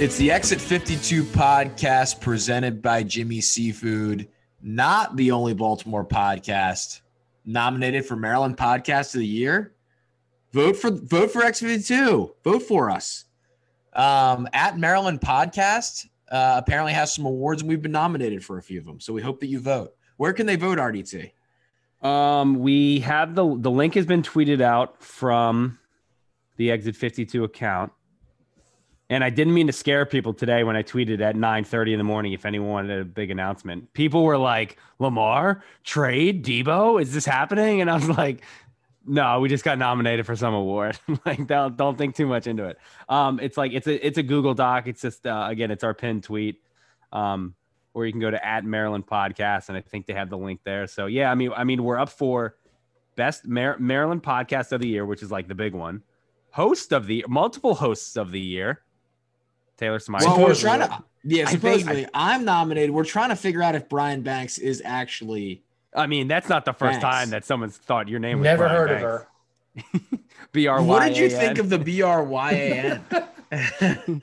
It's the Exit 52 podcast presented by Jimmy Seafood, not the only Baltimore podcast nominated for Maryland Podcast of the Year. Vote for vote for Exit 52. Vote for us. Um, at Maryland Podcast uh, apparently has some awards, and we've been nominated for a few of them. So we hope that you vote. Where can they vote, RDT? Um, we have the the link has been tweeted out from the Exit 52 account. And I didn't mean to scare people today when I tweeted at 9:30 in the morning if anyone wanted a big announcement. People were like, "Lamar, trade, Deebo, is this happening?" And I was like, "No, we just got nominated for some award." like don't don't think too much into it. Um it's like it's a it's a Google Doc. It's just uh, again, it's our pinned tweet. Um or you can go to at Maryland podcast and I think they have the link there. So yeah, I mean I mean we're up for best Mar- Maryland podcast of the year, which is like the big one. Host of the multiple hosts of the year Taylor Smythe. Well, we're trying to. Yeah, I think- supposedly I, am nominated. We're trying to figure out if Brian Banks is actually. I mean, that's not the first Thanks. time that someone's thought your name was Never Brian heard Banks. of her. B R Y. What did you think of the B R Y A N?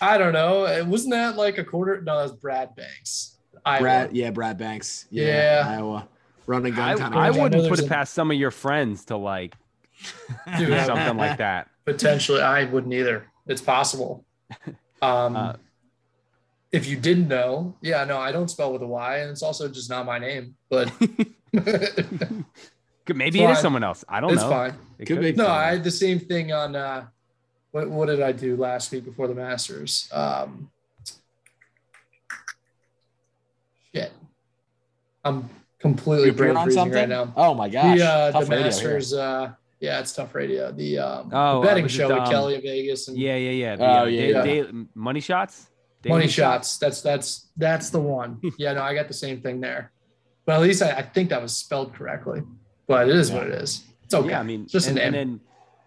I don't know. Wasn't that like a quarter? No, that's Brad Banks. Iowa. Brad, yeah, Brad Banks. Yeah, Yeah. Iowa. Running gun I, kind I of. know wouldn't put it a- past some of your friends to like Dude, do something like that. Potentially, I wouldn't either. It's possible. Um, Uh, if you didn't know, yeah, no, I don't spell with a Y, and it's also just not my name. But Maybe It's it is someone else. I don't know. it's know. fine. It Could be. No, I had the same thing on. Uh, what what did I do last week before the Masters? Um, shit, I'm completely You appeared brain on freezing something? right now. Oh my gosh! the uh, the. Masters. Uh, yeah, it's tough radio. The um, Oh, the betting uh, was it, show with um, Kelly in Vegas and Yeah, yeah, yeah. The, Oh, uh, yeah, da- yeah. da- money shots. money Daily shots. That's that's that's the one. Yeah, no, I got the same thing there. But at least I, I think that was spelled correctly. But it is what it is. It's okay. Yeah, I mean, It's just and, an and then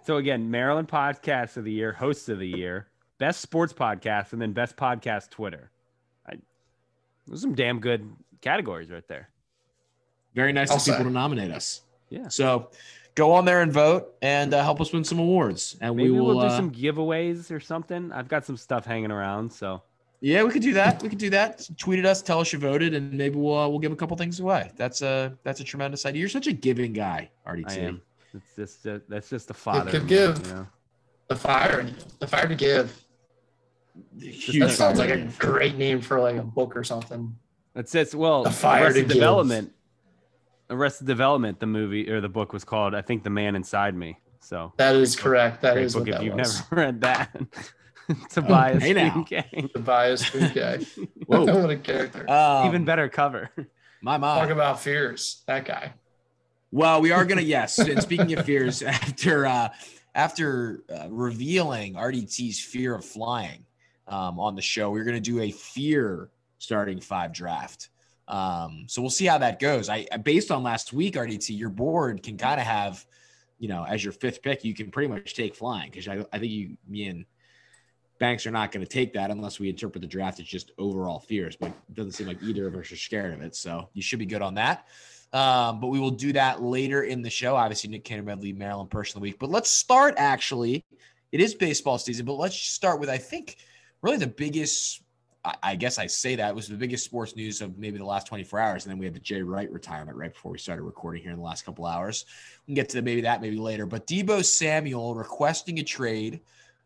so again, Maryland podcast of the year, hosts of the year, best sports podcast, and then best podcast Twitter. I, those are some damn good categories right there. Very nice I'll of people to nominate us. Yeah. So go on there and vote and uh, help us win some awards. And Maybe we we will. will do uh, some giveaways or something. I've got some stuff hanging around, so Yeah, we could do that. We could do that. Tweet at us, tell us you voted, and maybe we'll uh, we'll give a couple things away. That's a that's a tremendous idea. You're such a giving guy, RDT. I am. It's just uh, that's just the father. give, in give. You know? the fire in. The fire to give. Huge that sounds fire. like a great name for like a book or something. It's just well, The Fire Arrested to Give. Development. Arrested Development, the movie or the book was called, I think, The Man Inside Me. So That is correct. That is great is book what if that you've was. never read that. Tobias Hey now. King. Tobias Food guy. Whoa. what a character. Um, Even better cover. My mom. Talk about fears. That guy. Well, we are gonna yes. And speaking of fears, after uh, after uh, revealing RDT's fear of flying um, on the show, we're gonna do a fear starting five draft. Um, so we'll see how that goes. I based on last week, RDT, your board can kind of have, you know, as your fifth pick, you can pretty much take flying because I, I think you, me and Banks are not going to take that unless we interpret the draft as just overall fears. But it doesn't seem like either of us are scared of it, so you should be good on that. Um, but we will do that later in the show. Obviously, Nick Cannon Medley, Maryland Person of the Week. But let's start actually. It is baseball season, but let's start with I think really the biggest. I, guess I say that was the biggest sports news of maybe the last 24 hours, and then we had the Jay Wright retirement right before we started recording here in the last couple hours. We can get to maybe that maybe later. But Deebo Samuel requesting a trade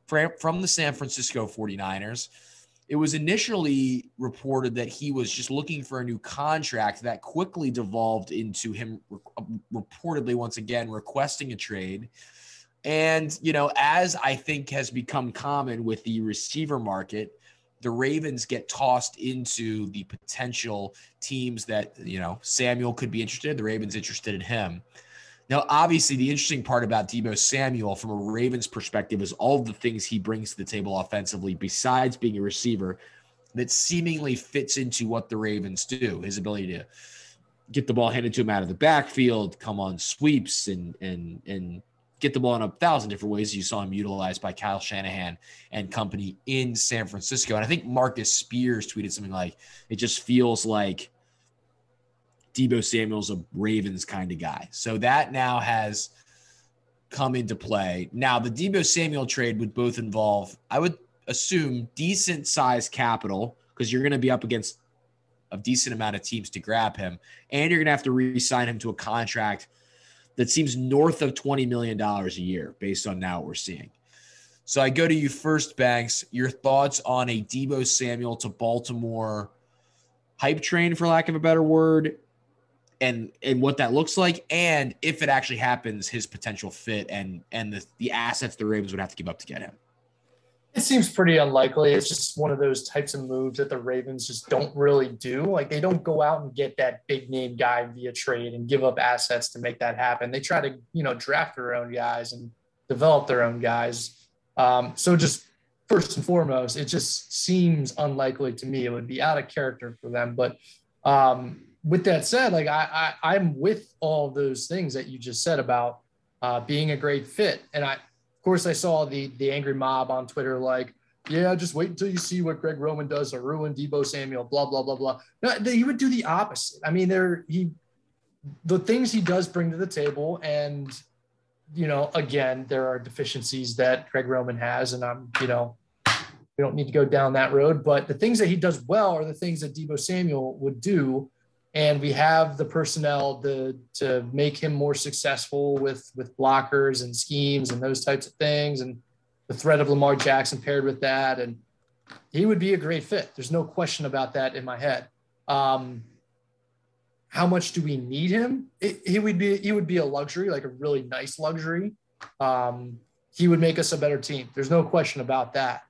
from from the San Francisco 49ers. It was initially reported that he was just looking for a new contract. That quickly devolved into him re- reportedly once again requesting a trade. And, you know, as I think has become common with the receiver market, the Ravens get tossed into the potential teams that, you know, Samuel could be interested. The Ravens interested in him. Now, obviously, the interesting part about Deebo Samuel from a Ravens perspective is all the things he brings to the table offensively, besides being a receiver, that seemingly fits into what the Ravens do. His ability to get the ball handed to him out of the backfield, come on sweeps, and and and get the ball in a thousand different ways. You saw him utilized by Kyle Shanahan and company in San Francisco. And I think Marcus Spears tweeted something like, "It just feels like." Deebo Samuel's a Ravens kind of guy. So that now has come into play. Now, the Deebo Samuel trade would both involve, I would assume decent size capital because you're going to be up against a decent amount of teams to grab him, and you're going to have to re-sign him to a contract that seems north of $20 million a year based on now what we're seeing. So I go to you first, Banks. Your thoughts on a Deebo Samuel to Baltimore hype train, for lack of a better word, and and what that looks like, and if it actually happens, his potential fit and and the, the assets the Ravens would have to give up to get him. It seems pretty unlikely. It's just one of those types of moves that the Ravens just don't really do. Like they don't go out and get that big name guy via trade and give up assets to make that happen. They try to, you know, draft their own guys and develop their own guys. Um, so just first and foremost, it just seems unlikely to me. It would be out of character for them. But um, with that said, like I, I am with all those things that you just said about uh, being a great fit, and I course, I saw the the angry mob on Twitter like, yeah, just wait until you see what Greg Roman does to ruin Deebo Samuel, blah blah blah blah. No, he would do the opposite. I mean, there he the things he does bring to the table, and you know, again, there are deficiencies that Greg Roman has, and I'm you know. We don't need to go down that road, but the things that he does well are the things that Deebo Samuel would do and we have the personnel to, to make him more successful with with blockers and schemes and those types of things. And the threat of Lamar Jackson paired with that. And he would be a great fit. There's no question about that in my head. Um, how much do we need him? He would be he would be a luxury like a really nice luxury. Um, he would make us a better team. There's no question about that.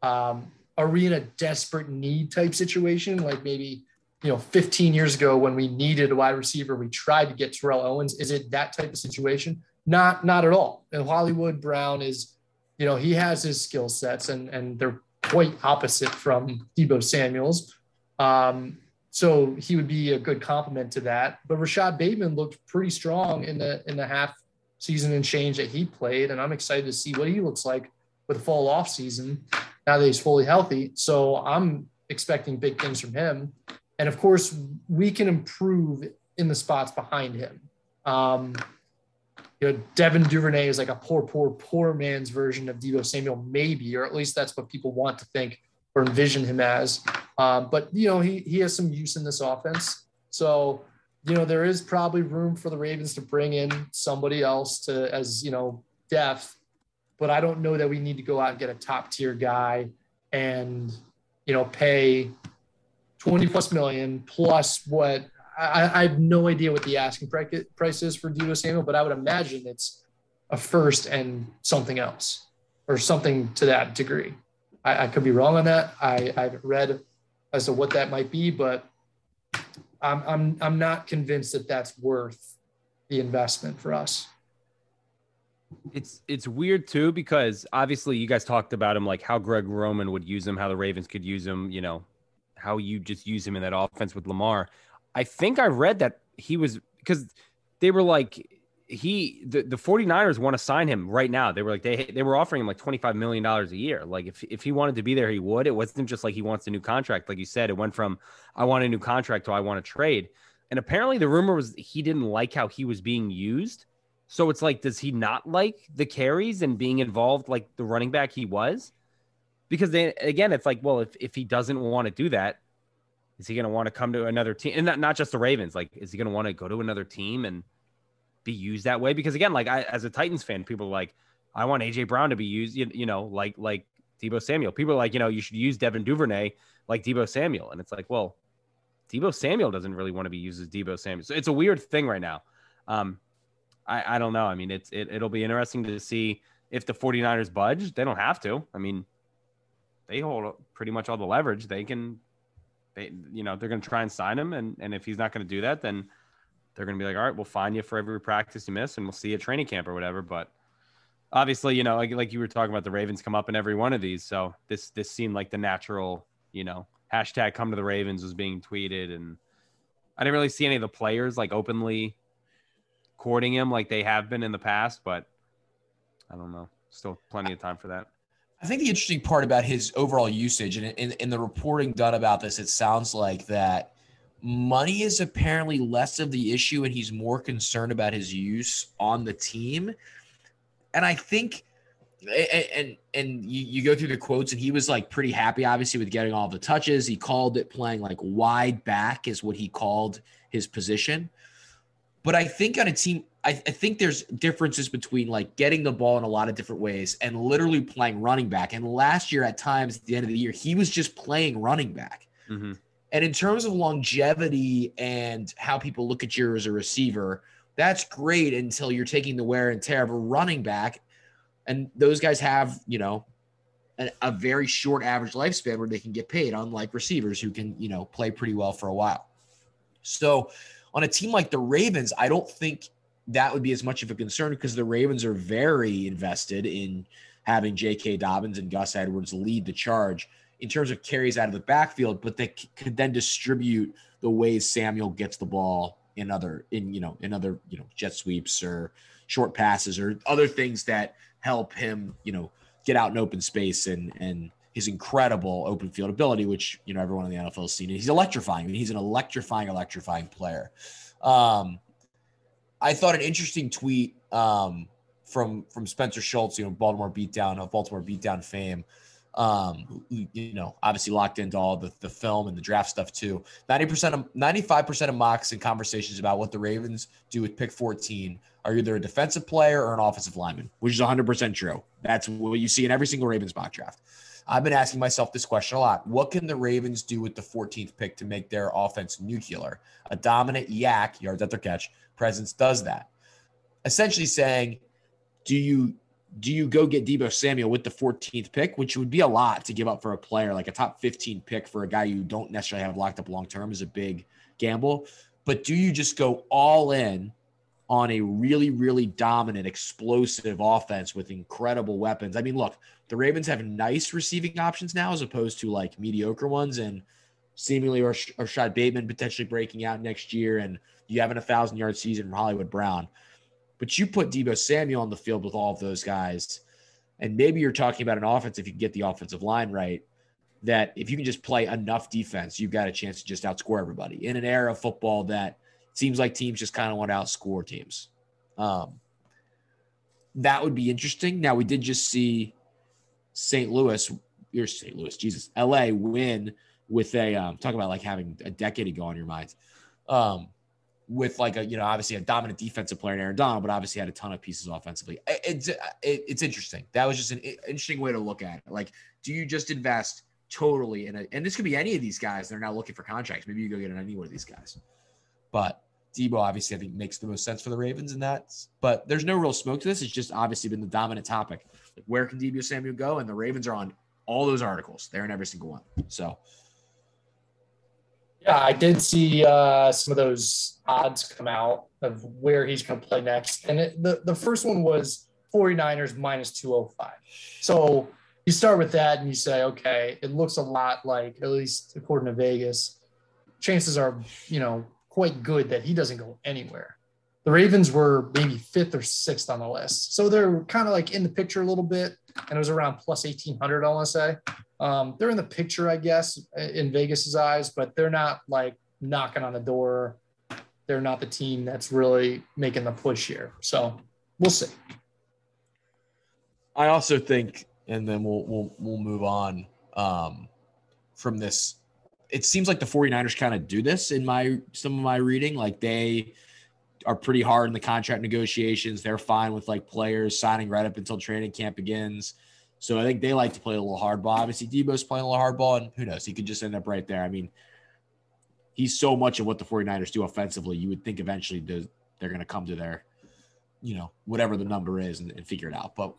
Um, are we in a desperate need type situation? Like maybe you know, 15 years ago when we needed a wide receiver, we tried to get Terrell Owens. Is it that type of situation? Not, not at all. And Hollywood Brown is, you know, he has his skill sets and and they're quite opposite from Deebo Samuels. Um, so he would be a good complement to that. But Rashod Bateman looked pretty strong in the in the half season and change that he played, and I'm excited to see what he looks like with the fall off season now that he's fully healthy. So I'm expecting big things from him. And of course, we can improve in the spots behind him. Um, you know, Devin Duvernay is like a poor, poor, poor man's version of Deebo Samuel, maybe, or at least that's what people want to think or envision him as. Um, but you know, he he has some use in this offense. So, you know, there is probably room for the Ravens to bring in somebody else to as you know depth. But I don't know that we need to go out and get a top tier guy and you know pay 20 plus million plus what I, I have no idea what the asking price is for Deebo Samuel, but I would imagine it's a first and something else or something to that degree. I, I could be wrong on that. I, I haven't read as to what that might be, but I'm, I'm, I'm not convinced that that's worth the investment for us. It's it's weird too because obviously you guys talked about him like how Greg Roman would use him, how the Ravens could use him, you know, how you just use him in that offense with Lamar. I think I read that he was because they were like he the, the 49ers want to sign him right now. They were like they they were offering him like 25 million dollars a year. Like if if he wanted to be there he would. It wasn't just like he wants a new contract like you said. It went from I want a new contract to I want to trade. And apparently the rumor was he didn't like how he was being used. So it's like does he not like the carries and being involved like the running back he was? Because again, it's like, well, if, if he doesn't want to do that, is he going to want to come to another team? And not, not just the Ravens, like, is he going to want to go to another team and be used that way? Because again, like I, as a Titans fan, people are like, I want AJ Brown to be used, you, you know, like, like Deebo Samuel. People are like, you know, you should use Devin Duvernay like Deebo Samuel. And it's like, well, Deebo Samuel doesn't really want to be used as Deebo Samuel. So it's a weird thing right now. Um, I, I don't know. I mean, it's, it, it'll be interesting to see if the 49ers budge. They don't have to. I mean, they hold pretty much all the leverage. They can, they you know they're going to try and sign him, and and if he's not going to do that, then they're going to be like, all right, we'll fine you for every practice you miss, and we'll see you at training camp or whatever. But obviously, you know, like like you were talking about, the Ravens come up in every one of these, so this this seemed like the natural, you know, hashtag come to the Ravens was being tweeted, and I didn't really see any of the players like openly courting him like they have been in the past, but I don't know. Still plenty of time for that. I think the interesting part about his overall usage and in, in the reporting done about this, it sounds like that money is apparently less of the issue and he's more concerned about his use on the team. And I think and and, and you, you go through the quotes and he was like pretty happy obviously with getting all the touches he called it playing like wide back is what he called his position but i think on a team I, I think there's differences between like getting the ball in a lot of different ways and literally playing running back and last year at times at the end of the year he was just playing running back Mm-hmm. and in terms of longevity and how people look at you as a receiver, that's great until you're taking the wear and tear of a running back. And those guys have, you know, a, a very short average lifespan where they can get paid, unlike receivers who can, you know, play pretty well for a while. So on a team like the Ravens, I don't think that would be as much of a concern because the Ravens are very invested in having J.K. Dobbins and Gus Edwards lead the charge in terms of carries out of the backfield, but they could then distribute the ways Samuel gets the ball in other in you know in other you know jet sweeps or short passes or other things that help him you know get out in open space and and his incredible open field ability, which you know everyone in the NFL has seen. He's electrifying. I mean, he's an electrifying, electrifying player. Um, I thought an interesting tweet um, from from Spencer Schultz, you know, Baltimore beatdown of Baltimore beatdown fame um, you know, obviously locked into all the, the film and the draft stuff too. 90% of 95% of mocks and conversations about what the Ravens do with pick 14 are either a defensive player or an offensive lineman, which is 100% true. That's what you see in every single Ravens mock draft. I've been asking myself this question a lot. What can the Ravens do with the 14th pick to make their offense nuclear? A dominant YAC, yards after catch, presence does that. Essentially saying, do you do you go get Deebo Samuel with the 14th pick, which would be a lot to give up for a player like a top 15 pick for a guy you don't necessarily have locked up long term is a big gamble. But do you just go all in on a really, really dominant, explosive offense with incredible weapons? I mean, look, the Ravens have nice receiving options now as opposed to like mediocre ones, and seemingly Rashod Bateman potentially breaking out next year, and you having a thousand yard season from Hollywood Brown. But you put Deebo Samuel on the field with all of those guys, and maybe you're talking about an offense if you can get the offensive line right. That if you can just play enough defense, you've got a chance to just outscore everybody in an era of football that seems like teams just kind of want to outscore teams. Um, that would be interesting. Now we did just see St. Louis, you're St. Louis, Jesus, LA win with a um, talk about like having a decade ago on your mind. Um, with like a you know obviously a dominant defensive player in Aaron Donald, but obviously had a ton of pieces offensively. It's it, it's interesting. That was just an interesting way to look at it. Like, do you just invest totally in a and this could be any of these guys they're now looking for contracts. Maybe you go get any one of these guys. But Deebo obviously I think makes the most sense for the Ravens in that. But there's no real smoke to this. It's just obviously been the dominant topic. Like where can Deebo Samuel go? And the Ravens are on all those articles. They're in every single one. So yeah, I did see uh, some of those odds come out of where he's going to play next. And it, the, the first one was 49ers minus 205. So you start with that and you say, okay, it looks a lot like, at least according to Vegas, chances are, you know, quite good that he doesn't go anywhere. The Ravens were maybe fifth or sixth on the list. So they're kind of like in the picture a little bit. And it was around plus 1800, I want to say. Um, they're in the picture, I guess, in Vegas's eyes, but they're not like knocking on the door. They're not the team that's really making the push here. So we'll see. I also think, and then we'll we'll we'll move on um, from this. It seems like the 49ers kind of do this in my some of my reading. Like they are pretty hard in the contract negotiations. They're fine with like players signing right up until training camp begins. So I think they like to play a little hardball. Obviously, Deebo's playing a little hardball, and who knows? He could just end up right there. I mean, he's so much of what the 49ers do offensively. You would think eventually they're going to come to their, you know, whatever the number is and, and, figure it out. But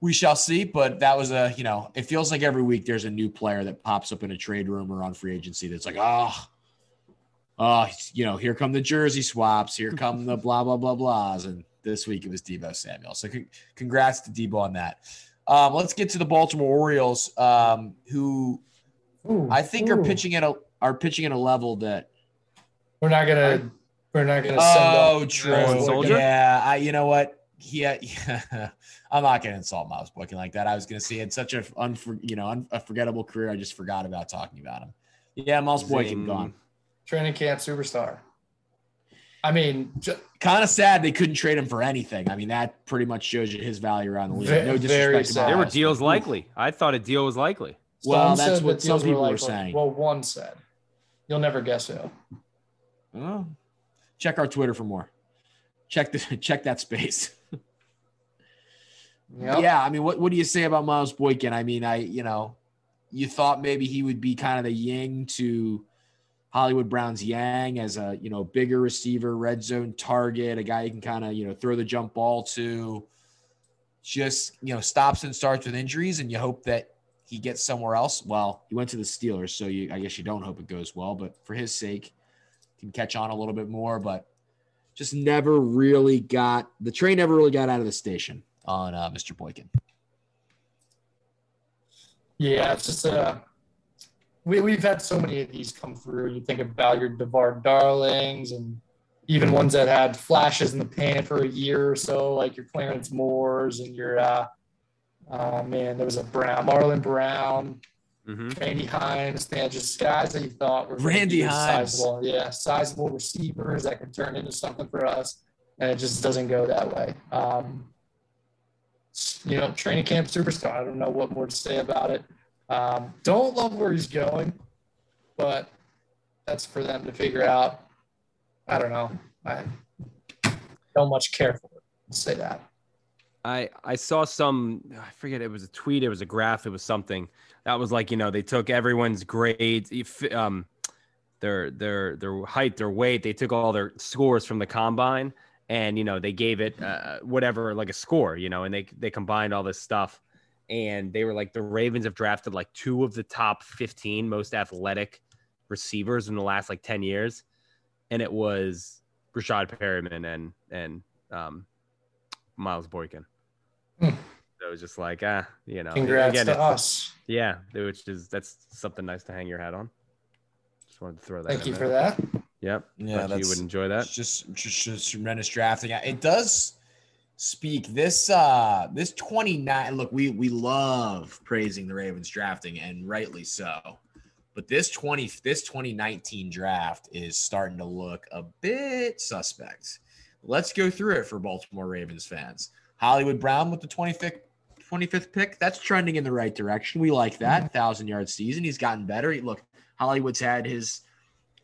we shall see. But that was a, you know, it feels like every week there's a new player that pops up in a trade room or on free agency that's like, oh, oh, you know, here come the jersey swaps, here come the blah, blah, blah, blahs. And this week it was Deebo Samuel. So c- congrats to Deebo on that. Um, let's get to the Baltimore Orioles, um, who ooh, I think ooh. are pitching at a are pitching at a level that we're not gonna we're not gonna. oh, true. Yeah, I. You know what? Yeah, yeah. I'm not gonna insult Miles Boykin like that. I was gonna say it's such a unfor, you know unforgettable career. I just forgot about talking about him. Yeah, Miles Boykin gone. Training camp superstar. I mean, ju- Kind of sad they couldn't trade him for anything. I mean, that pretty much shows you his value around the league. No very disrespect to sad. There were deals but- likely. I thought a deal was likely. Well, that's what some people were likely. saying. Well, one said. You'll never guess who. Oh, check our Twitter for more. Check the check that space. Yep. Yeah, I mean, what what do you say about Miles Boykin? I mean, I you know, you thought maybe he would be kind of the Ying to Hollywood Brown's Yang as a you know bigger receiver, red zone target, a guy you can kind of you know throw the jump ball to. Just you know, stops and starts with injuries, and you hope that he gets somewhere else. Well, he went to the Steelers, so you I guess you don't hope it goes well, but for his sake, can catch on a little bit more. But just never really got the train never really got out of the station on uh, Mr. Boykin. Yeah, it's just uh we we've had so many of these come through. You think about your Devard Darlings and even ones that had flashes in the pan for a year or so, like your Clarence Moores and your uh oh man, there was a Brown, Marlon Brown, hmm Randy Hines, man, just guys that you thought were Randy Hines. sizable, yeah, sizable receivers that could turn into something for us, and it just doesn't go that way. Um, you know, training camp superstar. I don't know what more to say about it. Um, don't love where he's going, but that's for them to figure out. I don't know. I don't much care for it. Say that. I I saw some I forget it was a tweet it was a graph it was something that was like you know they took everyone's grades um their their their height their weight they took all their scores from the combine and you know they gave it uh, whatever like a score you know and they they combined all this stuff and they were like the Ravens have drafted like two of the top 15 most athletic receivers in the last like 10 years and it was Rashad Perriman and and um Miles Boykin. Hmm. So it was just like, ah, you know, Congrats again, to it's- us. yeah, which is that's something nice to hang your hat on. Just wanted to throw that. Thank in you there. for that. Yep. Yeah, Yeah, you would enjoy that. Just, just just tremendous drafting. It does speak this uh this 29 look we we love praising the Ravens drafting and rightly so. But this 20 this 2019 draft is starting to look a bit suspect. Let's go through it for Baltimore Ravens fans. Hollywood Brown with the 25th 25th pick. That's trending in the right direction. We like that. 1000 yard season. He's gotten better. He, look, Hollywood's had his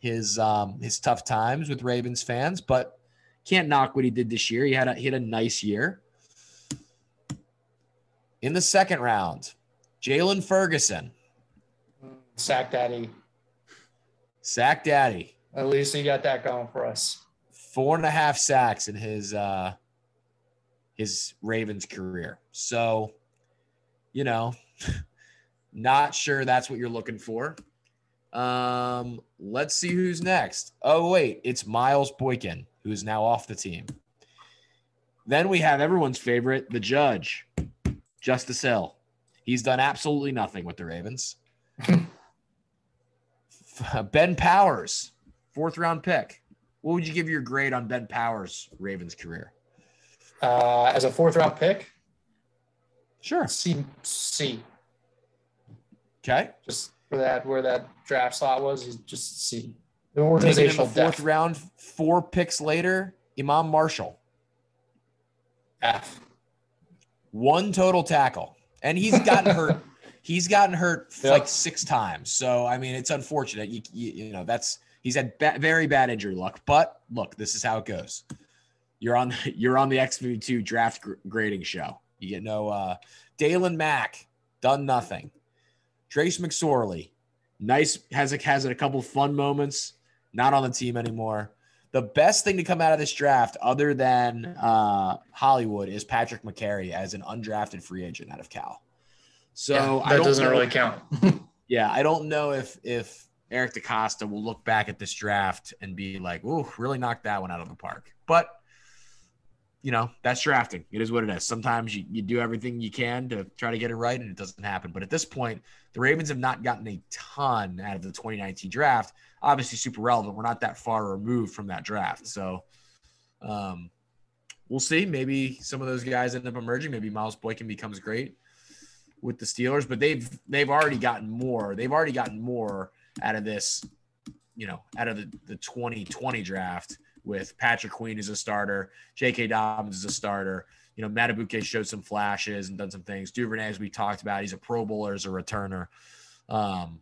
his um his tough times with Ravens fans, but can't knock what he did this year. He had a he had a nice year. In the second round, Jaylon Ferguson, Sack Daddy. sack daddy, At least he got that going for us. four and a half sacks in his uh his Ravens career. So, you know, not sure that's what you're looking for. Um, let's see who's next. Oh, wait, it's Miles Boykin, who's now off the team. Then we have everyone's favorite, the judge, Justice Hill. He's done absolutely nothing with the Ravens. ben Powers, fourth round pick. What would you give your grade on Ben Powers' Ravens career? Uh, as a fourth round pick, Sure. C C. Okay. Just for that where that draft slot was, he's just C. The Taking him the fourth depth. round, four picks later, Iman Marshall, F. one total tackle, and he's gotten hurt. He's gotten hurt Yep. like six times. So I mean, it's unfortunate. You you, you know that's he's had ba- very bad injury luck. But look, this is how it goes. You're on you're on the XV2 draft gr- grading show. You get no uh Daylon Mack, done nothing. Trace McSorley, nice has a has a couple fun moments, not on the team anymore. The best thing to come out of this draft, other than uh, Hollywood, is Patrick Mekari as an undrafted free agent out of Cal. So Yeah, I that don't doesn't know- really count. yeah, I don't know if if Eric DeCosta will look back at this draft and be like, "Ooh, really knocked that one out of the park." But you know, that's drafting. It is what it is. Sometimes you, you do everything you can to try to get it right, and it doesn't happen. But at this point, the Ravens have not gotten a ton out of the 2019 draft. Obviously, super relevant. We're not that far removed from that draft, so um, we'll see. Maybe some of those guys end up emerging. Maybe Miles Boykin becomes great with the Steelers, but they've they've already gotten more. They've already gotten more out of this, you know, out of the, the 2020 draft with Patrick Queen as a starter, J.K. Dobbins as a starter. You know, Madubuike showed some flashes and done some things. Duvernay, as we talked about, he's a Pro Bowler as a returner. Um,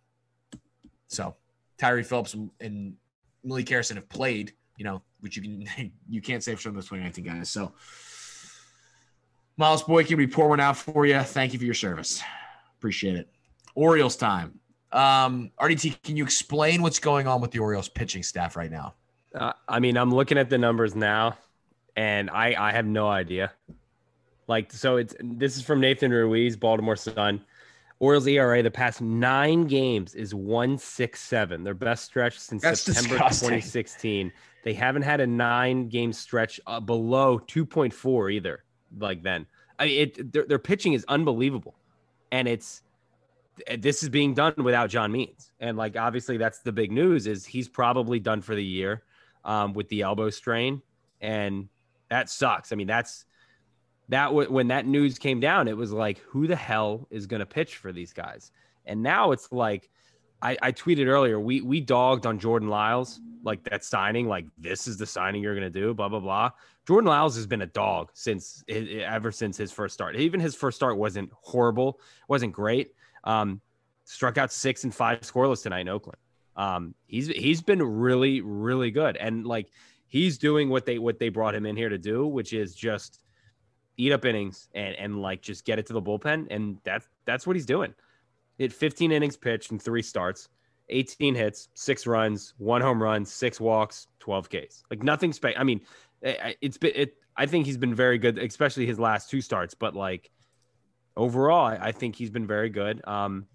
so Tyre Phillips and Malik Harrison have played, you know, which you can you can't say for some of those 2019 guys. So Miles Boykin, we pour one out for you. Thank you for your service. Appreciate it. Orioles time. Um, RDT, can you explain what's going on with the Orioles pitching staff right now? Uh, I mean, I'm looking at the numbers now, and I I have no idea. Like, so it's this is from Nathan Ruiz, Baltimore Sun. Orioles ERA the past nine games is one six seven. Their best stretch since That's September 2016. They haven't had a nine game stretch uh, below 2.4 either. Like then, I mean, it their, their pitching is unbelievable, and it's this is being done without John Means, and like obviously that's the big news is he's probably done for the year um, with the elbow strain, and that sucks. I mean that's that w- when that news came down, it was like, who the hell is going to pitch for these guys? And now it's like, I, I tweeted earlier, we we dogged on Jordan Lyles, like that signing, like this is the signing you're going to do, blah blah blah. Jordan Lyles has been a dog since ever since his first start. Even his first start wasn't horrible, wasn't great. Um, struck out six and five scoreless tonight in Oakland. Um, he's he's been really really good, and like he's doing what they what they brought him in here to do, which is just eat up innings and and like just get it to the bullpen, and that's that's what he's doing. Hit 15 innings pitched and three starts, 18 hits, six runs, one home run, six walks, 12 Ks. Like nothing spe- I mean, it's been it. I think he's been very good, especially his last two starts. But like overall, I, I think he's been very good. Um,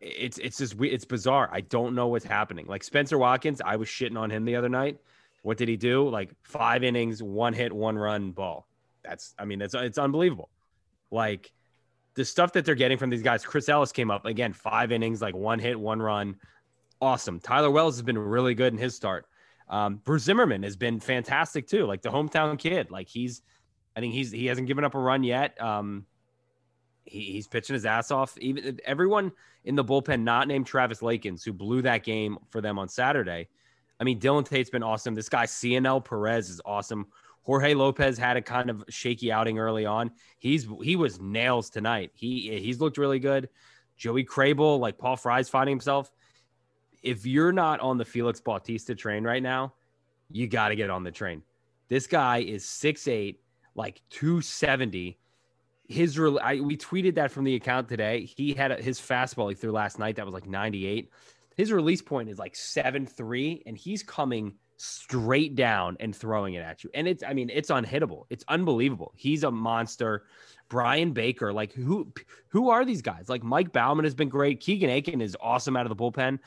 it's it's just it's bizarre. I don't know what's happening. Like Spencer Watkins, I was shitting on him the other night. What did he do? Like five innings, one hit, one run, ball. That's I mean, that's it's unbelievable. Like the stuff that they're getting from these guys. Chris Ellis came up again, five innings, like one hit, one run. Awesome. Tyler Wells has been really good in his start. Um, Bruce Zimmermann has been fantastic too. Like the hometown kid. Like he's, I think he's he hasn't given up a run yet. Um, he, he's pitching his ass off. Even everyone in the bullpen, not named Travis Lakins, who blew that game for them on Saturday. I mean, Dylan Tate's been awesome. This guy, Cionel Perez, is awesome. Jorge Lopez had a kind of shaky outing early on. He's he was nails tonight. He he's looked really good. Joey Krehbiel, like Paul Fry's finding himself. If you're not on the Felix Bautista train right now, you got to get on the train. This guy is 6'8, like 270. His I, we tweeted that from the account today. He had a, his fastball he threw last night that was like 98. His release point is like 7'3, and he's coming – straight down and throwing it at you. And it's, I mean, it's unhittable. It's unbelievable. He's a monster. Bryan Baker, like who, who are these guys? Like Mike Baumann has been great. Keegan Akin is awesome out of the bullpen.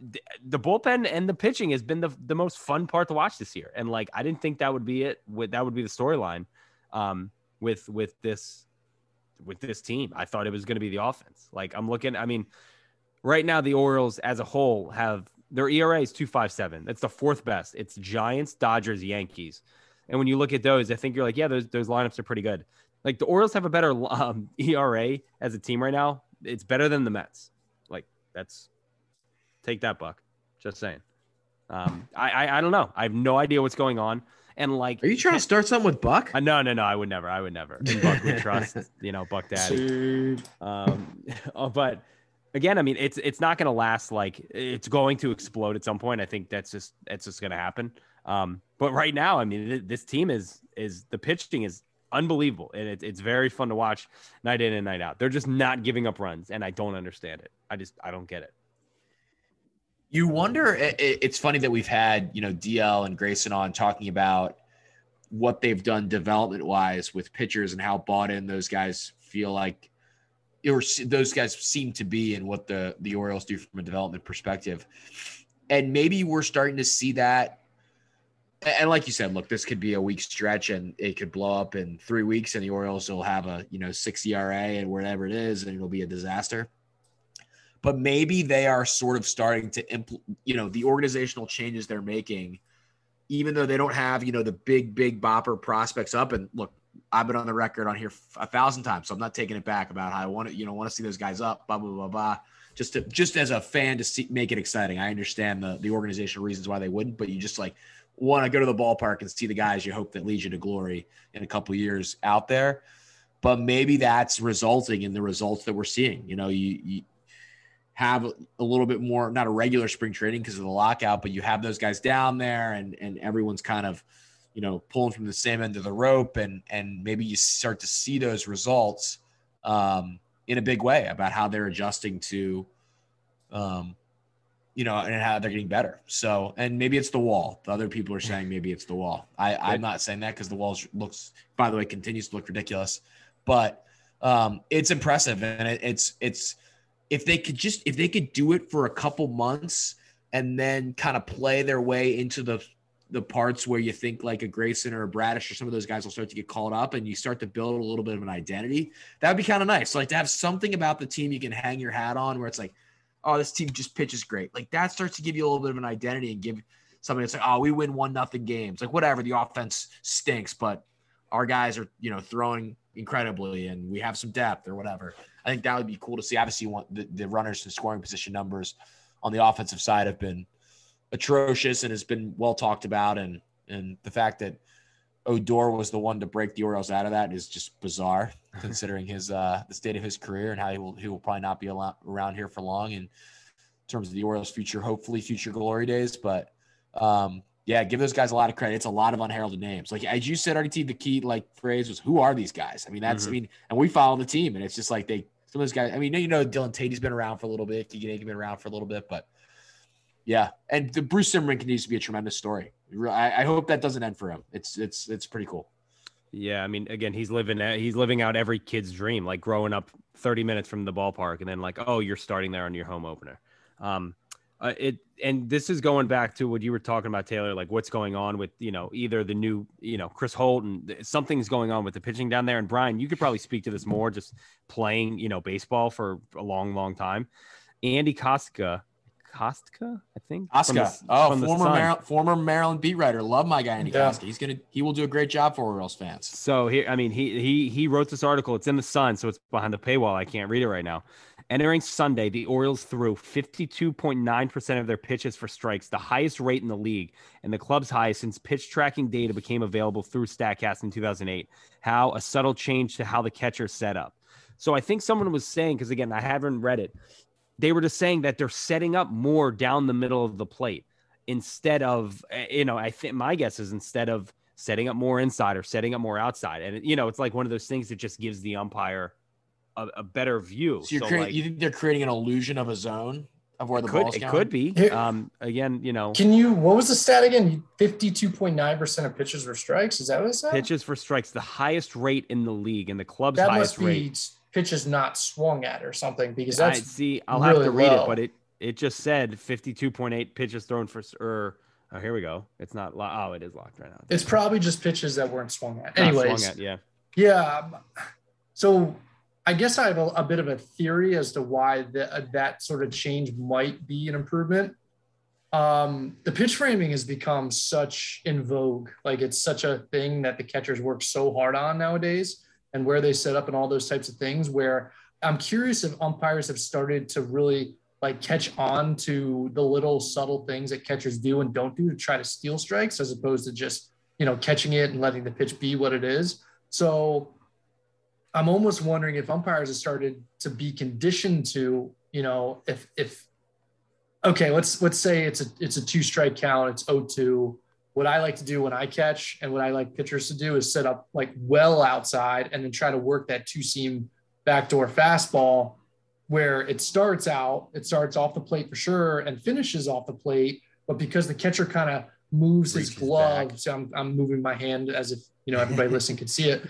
The, the bullpen and the pitching has been the, the most fun part to watch this year. And like, I didn't think that would be it. With that would be the storyline, um, with with this with this team. I thought it was going to be the offense. Like I'm looking. I mean, right now the Orioles as a whole have their ERA is 257. That's the fourth best. It's Giants, Dodgers, Yankees. And when you look at those, I think you're like, yeah, those those lineups are pretty good. Like the Orioles have a better um, ERA as a team right now. It's better than the Mets. Like that's take that, Buck. Just saying. Um, I, I I don't know. I have no idea what's going on. And like, are you trying to start something with Buck? Uh, no, no, no. I would never. I would never. In Buck we trust. You know, Buck Daddy. Um, oh, but again, I mean, it's it's not going to last like it's going to explode at some point. I think that's just that's just going to happen. Um, but right now, I mean, this team is is the pitching is unbelievable, and it, it's very fun to watch night in and night out. They're just not giving up runs, and I don't understand it. I just I don't get it. You wonder. It's funny that we've had you know DL and Grayson on talking about what they've done development wise with pitchers and how bought in those guys feel like or those guys seem to be in what the the Orioles do from a development perspective. And maybe we're starting to see that. And like you said, look, this could be a weak stretch and it could blow up in three weeks and the Orioles will have a, you know, six ERA and whatever it is, and it'll be a disaster. But maybe they are sort of starting to implement, you know, the organizational changes they're making, even though they don't have, you know, the big, big bopper prospects up. And look, I've been on the record on here a thousand times, so I'm not taking it back about how I want to, you know, want to see those guys up, blah blah blah blah. just to just as a fan to see make it exciting. I understand the the organizational reasons why they wouldn't, but you just like want to go to the ballpark and see the guys you hope that lead you to glory in a couple years out there. But maybe that's resulting in the results that we're seeing. You know, you, you have a little bit more, not a regular spring training because of the lockout, but you have those guys down there and and everyone's kind of, you know, pulling from the same end of the rope and and maybe you start to see those results um, in a big way about how they're adjusting to um, you know, and how they're getting better. So, and maybe it's the wall. The other people are saying maybe it's the wall. I, I'm not saying that because the wall looks, by the way, continues to look ridiculous, but um, it's impressive. And it, it's, it's, if they could just, if they could do it for a couple months and then kind of play their way into the, the parts where you think like a Grayson or a Bradish or some of those guys will start to get called up and you start to build a little bit of an identity, that'd be kind of nice. Like to have something about the team you can hang your hat on where it's like, oh, this team just pitches great. Like that starts to give you a little bit of an identity and give something that's like, oh, we win one nothing games. Like whatever, the offense stinks, but our guys are, you know, throwing incredibly and we have some depth or whatever. I think that would be cool to see. Obviously, you want the, the runners and scoring position numbers on the offensive side have been atrocious and has been well talked about. And and the fact that Odor was the one to break the Orioles out of that is just bizarre, considering his uh, the state of his career and how he will he will probably not be around here for long in terms of the Orioles' future, hopefully future glory days. But um, yeah, give those guys a lot of credit. It's a lot of unheralded names. Like as you said, RDT, the key like phrase was, "Who are these guys?" I mean, that's mm-hmm. I mean, and we follow the team, and it's just like they some of those guys. I mean, you know, Dylan Tate's been around for a little bit, Keegan Akin been around for a little bit, but yeah, and the Bruce Zimmermann continues to be a tremendous story. I, I hope that doesn't end for him. It's it's it's pretty cool. Yeah, I mean, again, he's living he's living out every kid's dream, like growing up 30 minutes from the ballpark, and then like, oh, you're starting there on your home opener. Um, uh, it and this is going back to what you were talking about, Taylor. Like, what's going on with you know either the new you know Chris Holt and something's going on with the pitching down there. And Brian, you could probably speak to this more, just playing you know baseball for a long, long time. Andy Kostka Kostka, I think. Kostka. Oh, former Maryland, former Maryland beat writer. Love my guy Andy yeah. Kostka. He's gonna he will do a great job for Orioles fans. So here, I mean, he he he wrote this article. It's in the Sun, so it's behind the paywall. I can't read it right now. Entering Sunday, the Orioles threw 52.9% of their pitches for strikes, the highest rate in the league, and the club's highest since pitch tracking data became available through StatCast in 2008. How a subtle change to how the catcher set up. So I think someone was saying, because again, I haven't read it, they were just saying that they're setting up more down the middle of the plate instead of eh, you know i think my guess is instead of setting up more inside or setting up more outside. And you know it's like one of those things that just gives the umpire a, a better view. So, so creating, like, you think they're creating an illusion of a zone of where the could, ball's it could be. Um again you know. Can you what was the stat again? 52.9% of pitches were strikes? Is that what it said? Pitches for strikes the highest rate in the league and the club's that highest rate pitches not swung at or something because that's I see. I'll really have to read low. it, but it it just said 52.8 pitches thrown for or oh here we go. It's not oh it is locked right now. It's probably just pitches that weren't swung at. Anyways, swung at, yeah, yeah. So I guess I have a, a bit of a theory as to why the, uh, that sort of change might be an improvement. Um, the pitch framing has become such in vogue, like it's such a thing that the catchers work so hard on nowadays and where they set up and all those types of things where I'm curious if umpires have started to really like catch on to the little subtle things that catchers do and don't do to try to steal strikes as opposed to just, you know, catching it and letting the pitch be what it is. So I'm almost wondering if umpires have started to be conditioned to, you know, if if okay, let's let's say it's a it's a two strike count, it's 0-2 what I like to do when I catch and what I like pitchers to do is set up like well outside and then try to work that two seam backdoor fastball where it starts out, it starts off the plate for sure and finishes off the plate. But because the catcher kind of moves his glove, so I'm, I'm moving my hand as if, you know, everybody listening could see it.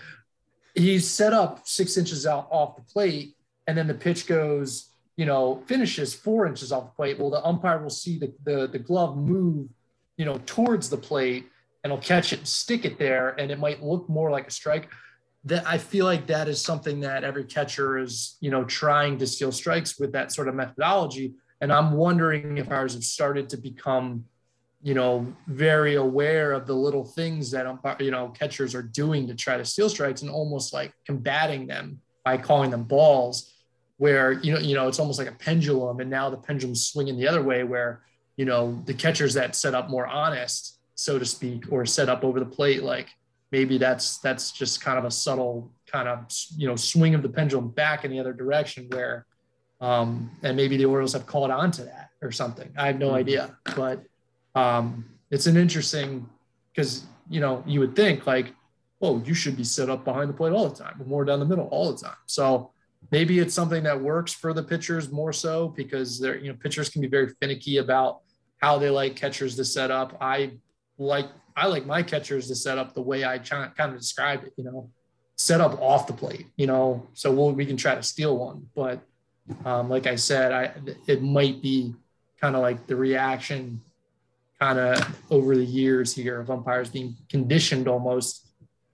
He's set up six inches out off the plate and then the pitch goes, you know, finishes four inches off the plate. Well, the umpire will see the, the, the glove move you know, towards the plate and he'll catch it and stick it there, and it might look more like a strike. That I feel like that is something that every catcher is, you know, trying to steal strikes with that sort of methodology. And I'm wondering if ours have started to become, you know, very aware of the little things that um, uh, you know catchers are doing to try to steal strikes and almost like combating them by calling them balls where you know you know it's almost like a pendulum, and now the pendulum's swinging the other way, where you know the catchers that set up more honest, so to speak, or set up over the plate, like maybe that's that's just kind of a subtle kind of you know swing of the pendulum back in the other direction where um, and maybe the Orioles have caught on to that or something. I have no mm-hmm. idea, but um, it's an interesting because you know you would think like, oh, you should be set up behind the plate all the time, more down the middle all the time. So maybe it's something that works for the pitchers more so because they're you know pitchers can be very finicky about how they like catchers to set up. I like I like my catchers to set up the way I kind of described it. You know, set up off the plate. You know, so we'll, we can try to steal one, but um, like I said, I it might be kind of like the reaction kind of over the years here of umpires being conditioned almost,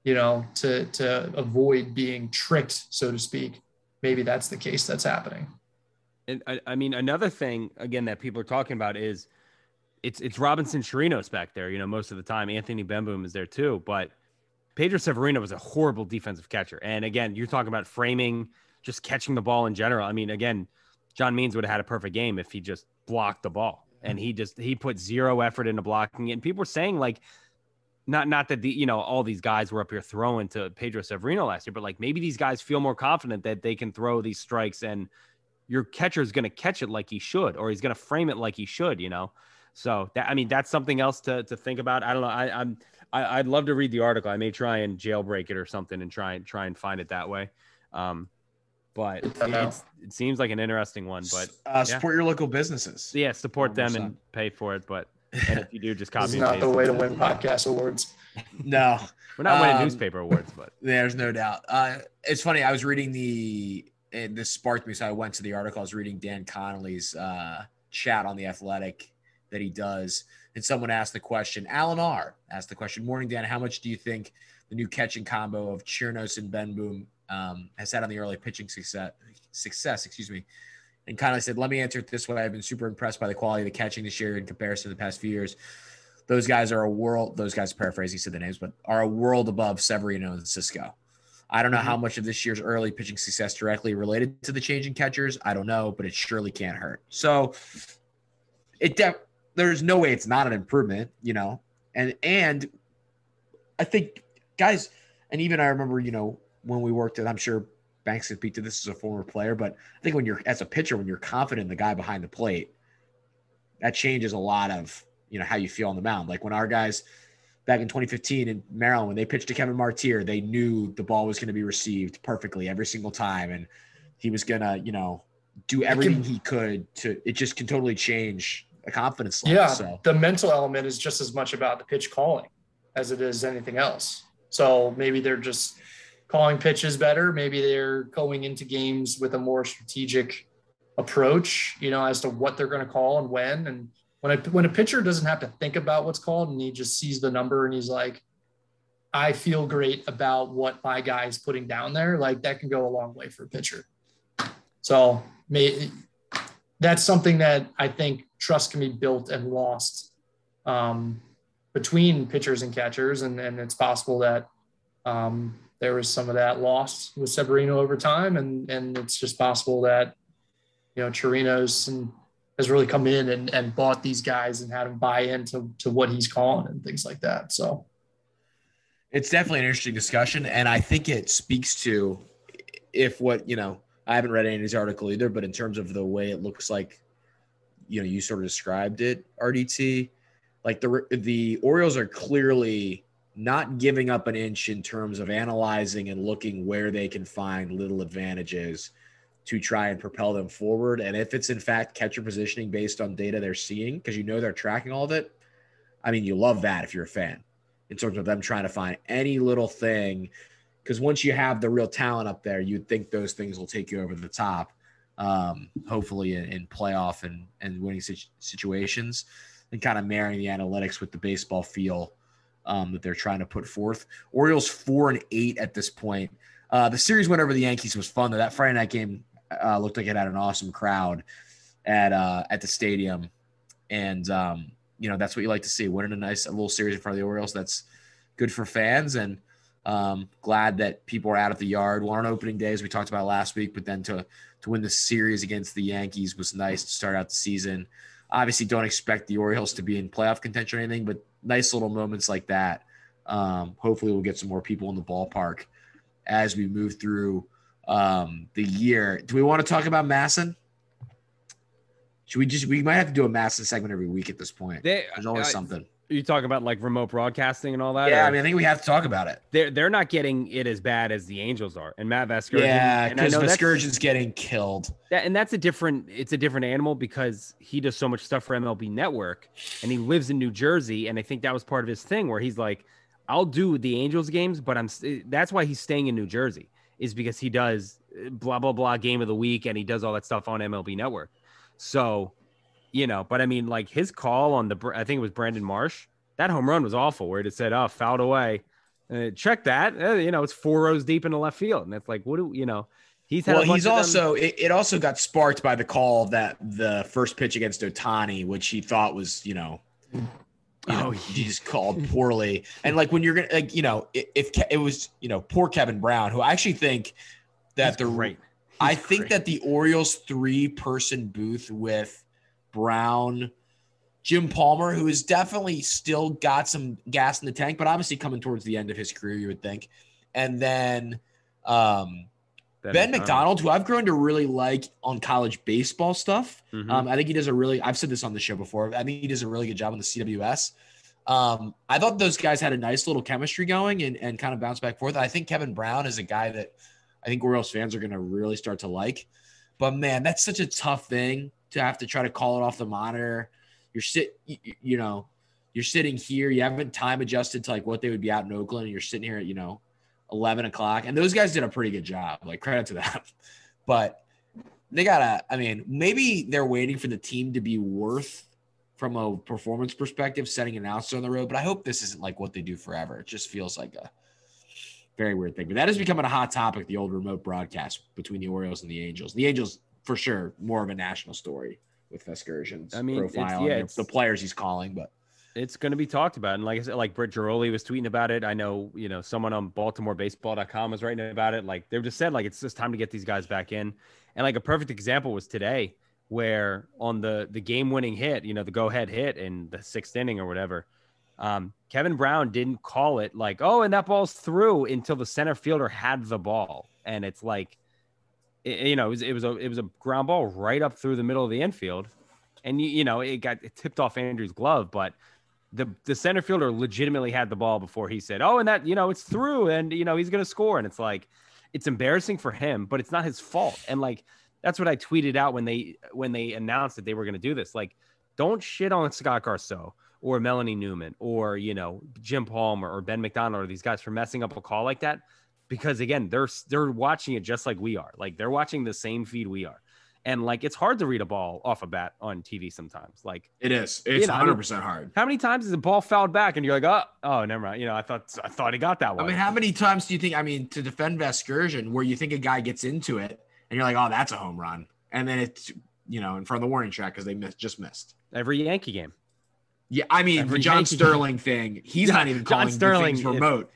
you know, to to avoid being tricked, so to speak. Maybe that's the case that's happening. And I, I mean, another thing again that people are talking about is it's it's Robinson Chirinos back there. You know, most of the time Anthony Bemboom is there too, but Pedro Severino was a horrible defensive catcher. And again, you're talking about framing just catching the ball in general. I mean, again, John Means would have had a perfect game if he just blocked the ball. And he just he put zero effort into blocking it. And people were saying like not not that the you know all these guys were up here throwing to Pedro Severino last year, but like maybe these guys feel more confident that they can throw these strikes and your catcher is going to catch it like he should, or he's going to frame it like he should, you know. So that I mean that's something else to to think about. I don't know. I, I'm I, would love to read the article. I may try and jailbreak it or something and try and try and find it that way. Um, but it seems like an interesting one. But uh, support yeah. your local businesses. Yeah, support 100%. them and pay for it. But and if you do, just copy. is not the way to win podcast awards. No, we're not winning um, newspaper awards, but there's no doubt. Uh, it's funny. I was reading the and this sparked me, so I went to the article. I was reading Dan Connolly's uh, chat on the Athletic that he does, and someone asked the question. Alan R asked the question. Morning, Dan. How much do you think the new catching combo of Chirinos and Bemboom um, has had on the early pitching success. Success, excuse me. And kind of said, let me answer it this way. I've been super impressed by the quality of the catching this year in comparison to the past few years. Those guys are a world. Those guys, paraphrasing, said the names, but are a world above Severino and Sisco. I don't know mm-hmm. how much of this year's early pitching success directly related to the change in catchers. I don't know, but it surely can't hurt. So it de- there's no way it's not an improvement, you know. And and I think guys, and even I remember, you know, when we worked at, I'm sure Banks could speak to this as a former player, but I think when you're as a pitcher, when you're confident in the guy behind the plate, that changes a lot of you know how you feel on the mound. Like when our guys back in 2015 in Maryland, when they pitched to Kevin Martir, they knew the ball was going to be received perfectly every single time, and he was gonna you know do everything can, he could to. It just can totally change a confidence level. Yeah, so. the mental element is just as much about the pitch calling as it is anything else. So maybe they're just calling pitches better. Maybe they're going into games with a more strategic approach, you know, as to what they're going to call and when. And when a, when a pitcher doesn't have to think about what's called and he just sees the number and he's like, I feel great about what my guy is putting down there. Like that can go a long way for a pitcher. So may, that's something that I think trust can be built and lost um, between pitchers and catchers. And, and it's possible that um, there was some of that lost with Severino over time, and and it's just possible that you know Chirinos and has really come in and, and bought these guys and had them buy into to what he's calling and things like that. So it's definitely an interesting discussion, and I think it speaks to if what you know. I haven't read any of his article either, but in terms of the way it looks like, you know, you sort of described it, RDT, like the the Orioles are clearly not giving up an inch in terms of analyzing and looking where they can find little advantages to try and propel them forward. And if it's in fact catcher positioning based on data they're seeing, because you know they're tracking all of it, I mean, you love that if you're a fan in terms of them trying to find any little thing. Because once you have the real talent up there, you'd think those things will take you over the top, um, hopefully in, in, playoff and, and winning situ- situations and kind of marrying the analytics with the baseball feel um, that they're trying to put forth. Orioles four and eight at this point. Uh, the series went over the Yankees was fun though. That Friday night game uh, looked like it had an awesome crowd at uh, at the stadium, and um, you know that's what you like to see. Winning a nice a little series in front of the Orioles. That's good for fans, and Um, glad that people are out at the yard. Well, on opening day, as we talked about last week, but then to to win the series against the Yankees was nice to start out the season. Obviously, don't expect the Orioles to be in playoff contention or anything, but nice little moments like that. Um, hopefully, we'll get some more people in the ballpark as we move through um, the year. Do we want to talk about MASN? Should we just? We might have to do a MASN segment every week at this point. They, There's always uh, something. You talk about like remote broadcasting and all that. Yeah, or- I mean, I think we have to talk about it. they're they're not getting it as bad as the Angels are, and Matt Vasgersian. Yeah, because Vasgersian's getting killed. That, and that's a different it's a different animal because he does so much stuff for MLB Network and he lives in New Jersey and I think that was part of his thing where he's like I'll do the Angels games but I'm that's why he's staying in New Jersey is because he does uh, blah blah blah game of the week and he does all that stuff on MLB Network. So, you know, but I mean like his call on the, I think it was Brandon Marsh. That home run was awful where it said oh fouled away. Uh, check that. Uh, you know, it's four rows deep in the left field and it's like what do you know He's had Well, he's also it, it also got sparked by the call that the first pitch against Ohtani, which he thought was, you know, you know, Oh, he just called poorly. And like when you're gonna like, you know, if Ke- it was, you know, poor Kevin Brown, who I actually think that He's the great. I think great. that the Orioles three person booth with Brown, Jim Palmer, who has definitely still got some gas in the tank, but obviously coming towards the end of his career, you would think. And then um, Ben McDonald, who I've grown to really like on college baseball stuff. Mhm. Um, I think he does a really, I've said this on the show before. I think he does a really good job on the CWS. Um, I thought those guys had a nice little chemistry going and, and kind of bounce back forth. I think Kevin Brown is a guy that I think Orioles fans are going to really start to like. But man, that's such a tough thing to have to try to call it off the monitor. You're sit, you, know, you're sitting here. You haven't time adjusted to like what they would be out in Oakland, and you're sitting here at you know, eleven o'clock. And those guys did a pretty good job. Like credit to them. But they gotta. I mean, maybe they're waiting for the team to be worth from a performance perspective, setting an announcer on the road. But I hope this isn't like what they do forever. It just feels like a very weird thing. But that is becoming a hot topic, the old remote broadcast between the Orioles and the Angels. The Angels, for sure, more of a national story with Vasgersian's I mean, it's- profile yeah, and it's- the players he's calling. But it's going to be talked about. And like I said, like Britt Ghiroli was tweeting about it. I know, you know, someone on BaltimoreBaseball.com was writing about it. Like they just said, like it's just time to get these guys back in. And like a perfect example was today, where on the the game winning hit, you know, the go ahead hit in the sixth inning or whatever, um, Kevin Brown didn't call it like, oh, and that ball's through until the center fielder had the ball, and it's like, it, you know, it was, it was a it was a ground ball right up through the middle of the infield, and you, you know, it got it tipped off Andrew's glove, but the the center fielder legitimately had the ball before he said, "Oh, and that you know it's through, and you know he's gonna score." And it's like, it's embarrassing for him, but it's not his fault. And like that's what I tweeted out when they when they announced that they were gonna do this. Like, don't shit on Scott Garceau or Melanie Newman or you know Jim Palmer or Ben McDonald or these guys for messing up a call like that, because again they're they're watching it just like we are. Like they're watching the same feed we are. And like it's hard to read a ball off a bat on TV sometimes. Like it is. You It's know, I mean- 100% hard. how many times is the ball fouled back and you're like, oh, oh, never mind. You know, I thought I thought he got that one. I mean, how many times do you think? I mean, to defend Vasgersian, where you think a guy gets into it and you're like, oh, that's a home run, and then it's you know in front of the warning track because they missed, just missed. Every Yankee game. Yeah, I mean Every the John Yankee- Sterling thing. He's not even John calling Sterling Sterling is- remote.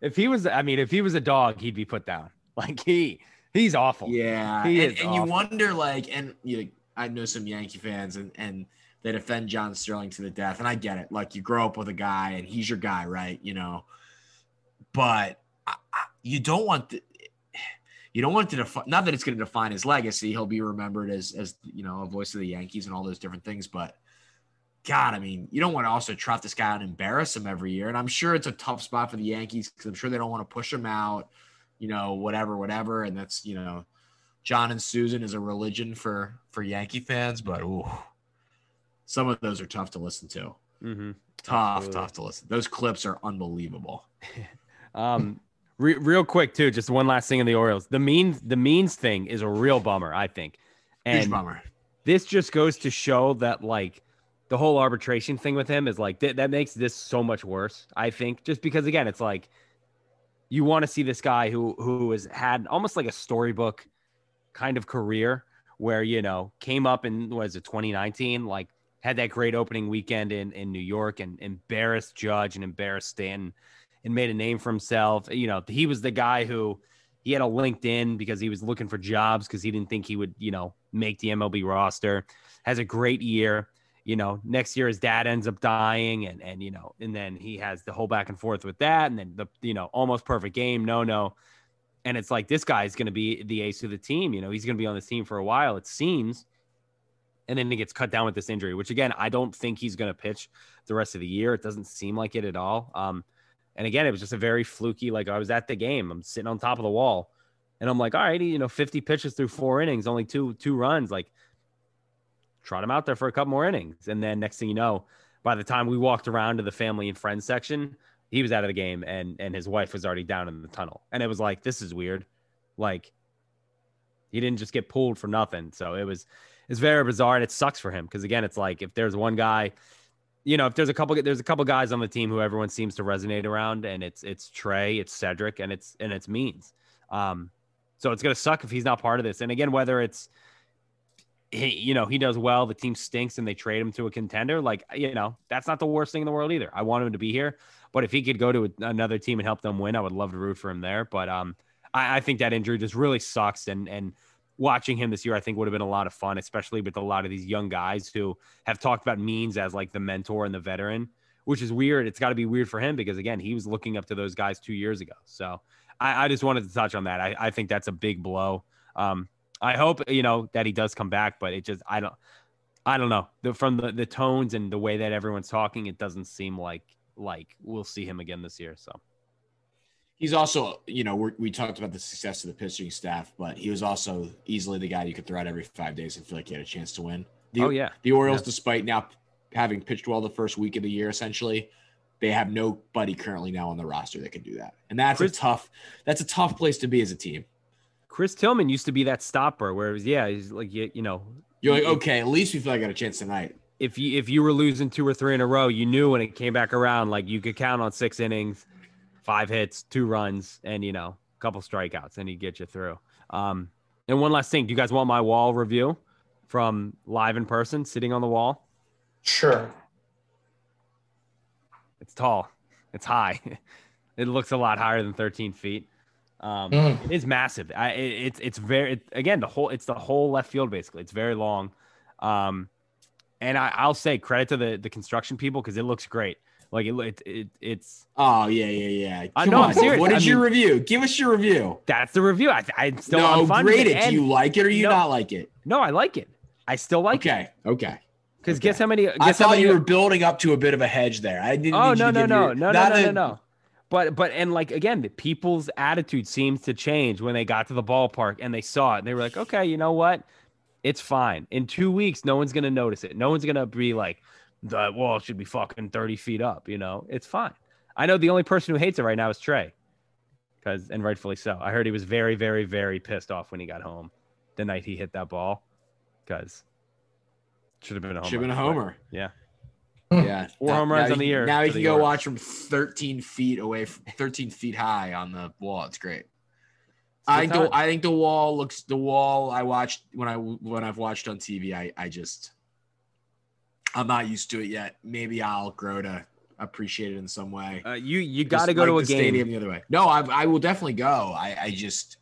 If he was, I mean, if he was a dog, he'd be put down. Like he, he's awful. Yeah, He and, and you wonder like, and you know, I know some Yankee fans and and they defend John Sterling to the death, and I get it. Like you grow up with a guy and he's your guy, right? You know, but I, I, you don't want the. You don't want to define, not that it's going to define his legacy. He'll be remembered as, as you know, a voice of the Yankees and all those different things. But God, I mean, you don't want to also trot this guy out and embarrass him every year. And I'm sure it's a tough spot for the Yankees because I'm sure they don't want to push him out, you know, whatever, whatever. And that's, you know, John and Suzyn is a religion for for Yankee fans, but ooh, some of those are tough to listen to. hmm Tough, Absolutely. tough to listen. Those clips are unbelievable. Um, re- real quick too, just one last thing in the Orioles. The means, the means thing is a real bummer, I think. Huge And bummer. this just goes to show that like the whole arbitration thing with him is like th- that makes this so much worse. I think just because again, it's like you want to see this guy who who has had almost like a storybook kind of career where you know came up in was it 2019 like had that great opening weekend in in New York and embarrassed Judge and embarrassed Stanton and made a name for himself. You know, he was the guy who he had a LinkedIn because he was looking for jobs because he didn't think he would, you know, make the MLB roster. Has a great year. You know, next year his dad ends up dying, and and you know, and then he has the whole back and forth with that, and then the you know almost perfect game, no no, and it's like this guy is going to be the ace of the team. You know, he's going to be on this team for a while. It seems and then he gets cut down with this injury, which again, I don't think he's going to pitch the rest of the year. It doesn't seem like it at all. Um, and again, it was just a very fluky. Like I was at the game, I'm sitting on top of the wall, and I'm like, all right, you know, 50 pitches through four innings, only two two runs. Like, trot him out there for a couple more innings, and then next thing you know, by the time we walked around to the family and friends section, he was out of the game, and and his wife was already down in the tunnel, and it was like, this is weird, like. He didn't just get pulled for nothing. So it was it's very bizarre and it sucks for him because again, it's like if there's one guy, you know, if there's a couple there's a couple guys on the team who everyone seems to resonate around, and it's it's Trey, it's Cedric, and it's and it's Means. Um, so it's gonna suck if he's not part of this. And again, whether it's he, you know, he does well, the team stinks, and they trade him to a contender. Like, you know, that's not the worst thing in the world either. I want him to be here, but if he could go to another team and help them win, I would love to root for him there. But um, I, I think that injury just really sucks, and and watching him this year, I think would have been a lot of fun, especially with a lot of these young guys who have talked about Means as like the mentor and the veteran, which is weird. It's got to be weird for him because again, he was looking up to those guys two years ago. So I, I just wanted to touch on that. I, I think that's a big blow. Um, I hope you know that he does come back, but it just I don't I don't know the, from the the tones and the way that everyone's talking, it doesn't seem like like we'll see him again this year. So He's also, you know, we we talked about the success of the pitching staff, but he was also easily the guy you could throw out every five days and feel like he had a chance to win. The, oh yeah, the Orioles, yeah. despite now having pitched well the first week of the year, essentially, they have nobody currently now on the roster that can do that, and that's Chris, a tough. That's a tough place to be as a team. Chris Tillman used to be that stopper, where it was yeah, he's like you, you know, you're like okay, at least we feel like I got a chance tonight. If you if you were losing two or three in a row, you knew when it came back around, like you could count on six innings five hits, two runs, and you know, a couple strikeouts, and he'd get you through. Um, and one last thing, do you guys want my wall review from live in person, sitting on the wall? Sure. It's tall. It's high. it looks a lot higher than 13 feet. Um, mm. It is massive. I, it, it's it's very it, again the whole it's the whole left field basically. It's very long. Um, and I, I'll say credit to the the construction people because it looks great. Like it, it, it it's. Oh yeah, yeah, yeah. I know. I'm serious. What is I your mean, review? Give us your review. That's the review. I, I still no, grade it. Do you like it or you no, not like it? No, I like it. I still like okay. it. Okay. Okay. Because okay. guess how many? Guess I thought many, you were building up to a bit of a hedge there. I didn't. Oh no no no, no no no no no But but and like again, the people's attitude seems to change when they got to the ballpark and they saw it. And they were like, okay, you know what? It's fine. In two weeks, no one's gonna notice it. No one's gonna be like, the wall should be fucking 30 feet up, you know, it's fine. I know the only person who hates it right now is Trey. Because and rightfully so. I heard he was very, very, very pissed off when he got home the night he hit that ball. Because should have been a homer. Should have been a homer. Yeah. Yeah. Four home runs on the year. Now you can go watch from 13 feet away, from, 13 feet high on the wall. It's great. I think the I think the wall looks the wall I watched when I when I've watched on TV. I I just I'm not used to it yet. Maybe I'll grow to appreciate it in some way. Uh, you you got to go like to a game. Stadium the other way. No, I, I will definitely go. I, I just,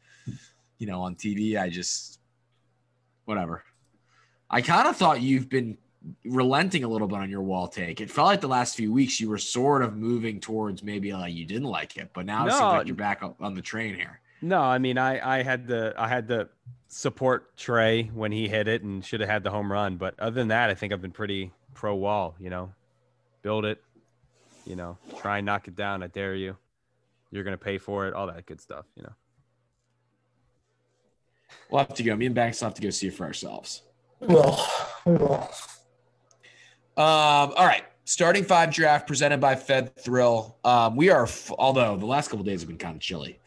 you know, on TV, I just, whatever. I kind of thought you've been relenting a little bit on your wall take. It felt like the last few weeks you were sort of moving towards maybe like you didn't like it, but now it seems like you're back on the train here. No, I mean I I had the I had the support Trey when he hit it and should have had the home run, but other than that, I think I've been pretty pro wall, you know, build it, you know, try and knock it down. I dare you. You're going to pay for it, all that good stuff, you know. We'll have to go. Me and Banks will have to go see it for ourselves. Well, we will. Um, all right. Starting five draft presented by Fed Thrill. Um, we are, f- although the last couple days have been kind of chilly,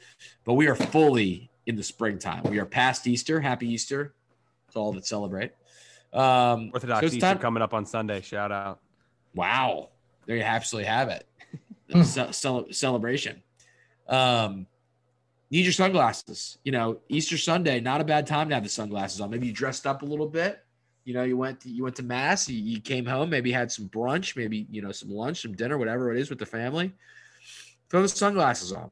but we are fully in the springtime. We are past Easter. Happy Easter to all that celebrate. Um, Orthodox so Easter time- coming up on Sunday. Shout out. Wow. There you absolutely have it. Ce- ce- celebration. Um, need your sunglasses. You know, Easter Sunday, not a bad time to have the sunglasses on. Maybe you dressed up a little bit. You know, you went to, you went to mass. You, you came home. Maybe had some brunch. Maybe you know some lunch, some dinner, whatever it is with the family. Throw the sunglasses on.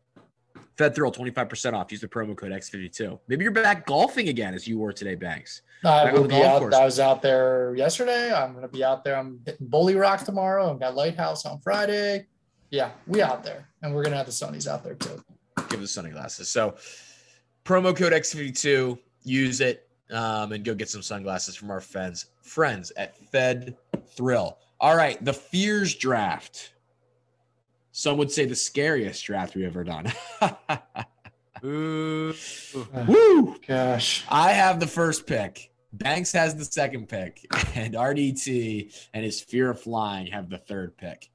Fed Thrill, 25% off. Use the promo code X52. Maybe you're back golfing again as you were today, Banks. I will be out. course. I was out there yesterday. I'm gonna be out there. I'm hitting Bulle Rock tomorrow. I've got Lighthouse on Friday. Yeah, we out there, and we're gonna have the Sunnies out there too. Give the sunglasses. So, promo code X52. Use it um, and go get some sunglasses from our friends friends at Fed Thrill. All right, the fears draft. Some would say the scariest draft we've ever done. Ooh. Woo! Gosh, I have the first pick. Banks has the second pick, and RDT and his fear of flying have the third pick.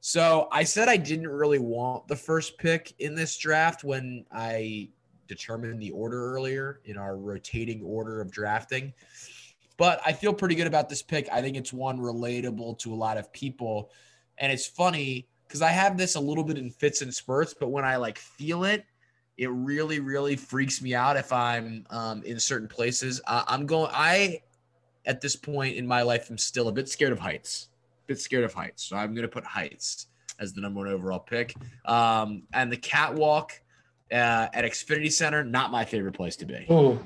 So I said I didn't really want the first pick in this draft when I determined the order earlier in our rotating order of drafting. But I feel pretty good about this pick. I think it's one relatable to a lot of people. And it's funny because I have this a little bit in fits and spurts, but when I like feel it, it really really freaks me out if i'm um, in certain places uh, i'm going i at this point in my life I'm still a bit scared of heights a bit scared of heights so i'm going to put heights as the number one overall pick um, and the catwalk uh, at xfinity center not my favorite place to be. Ooh,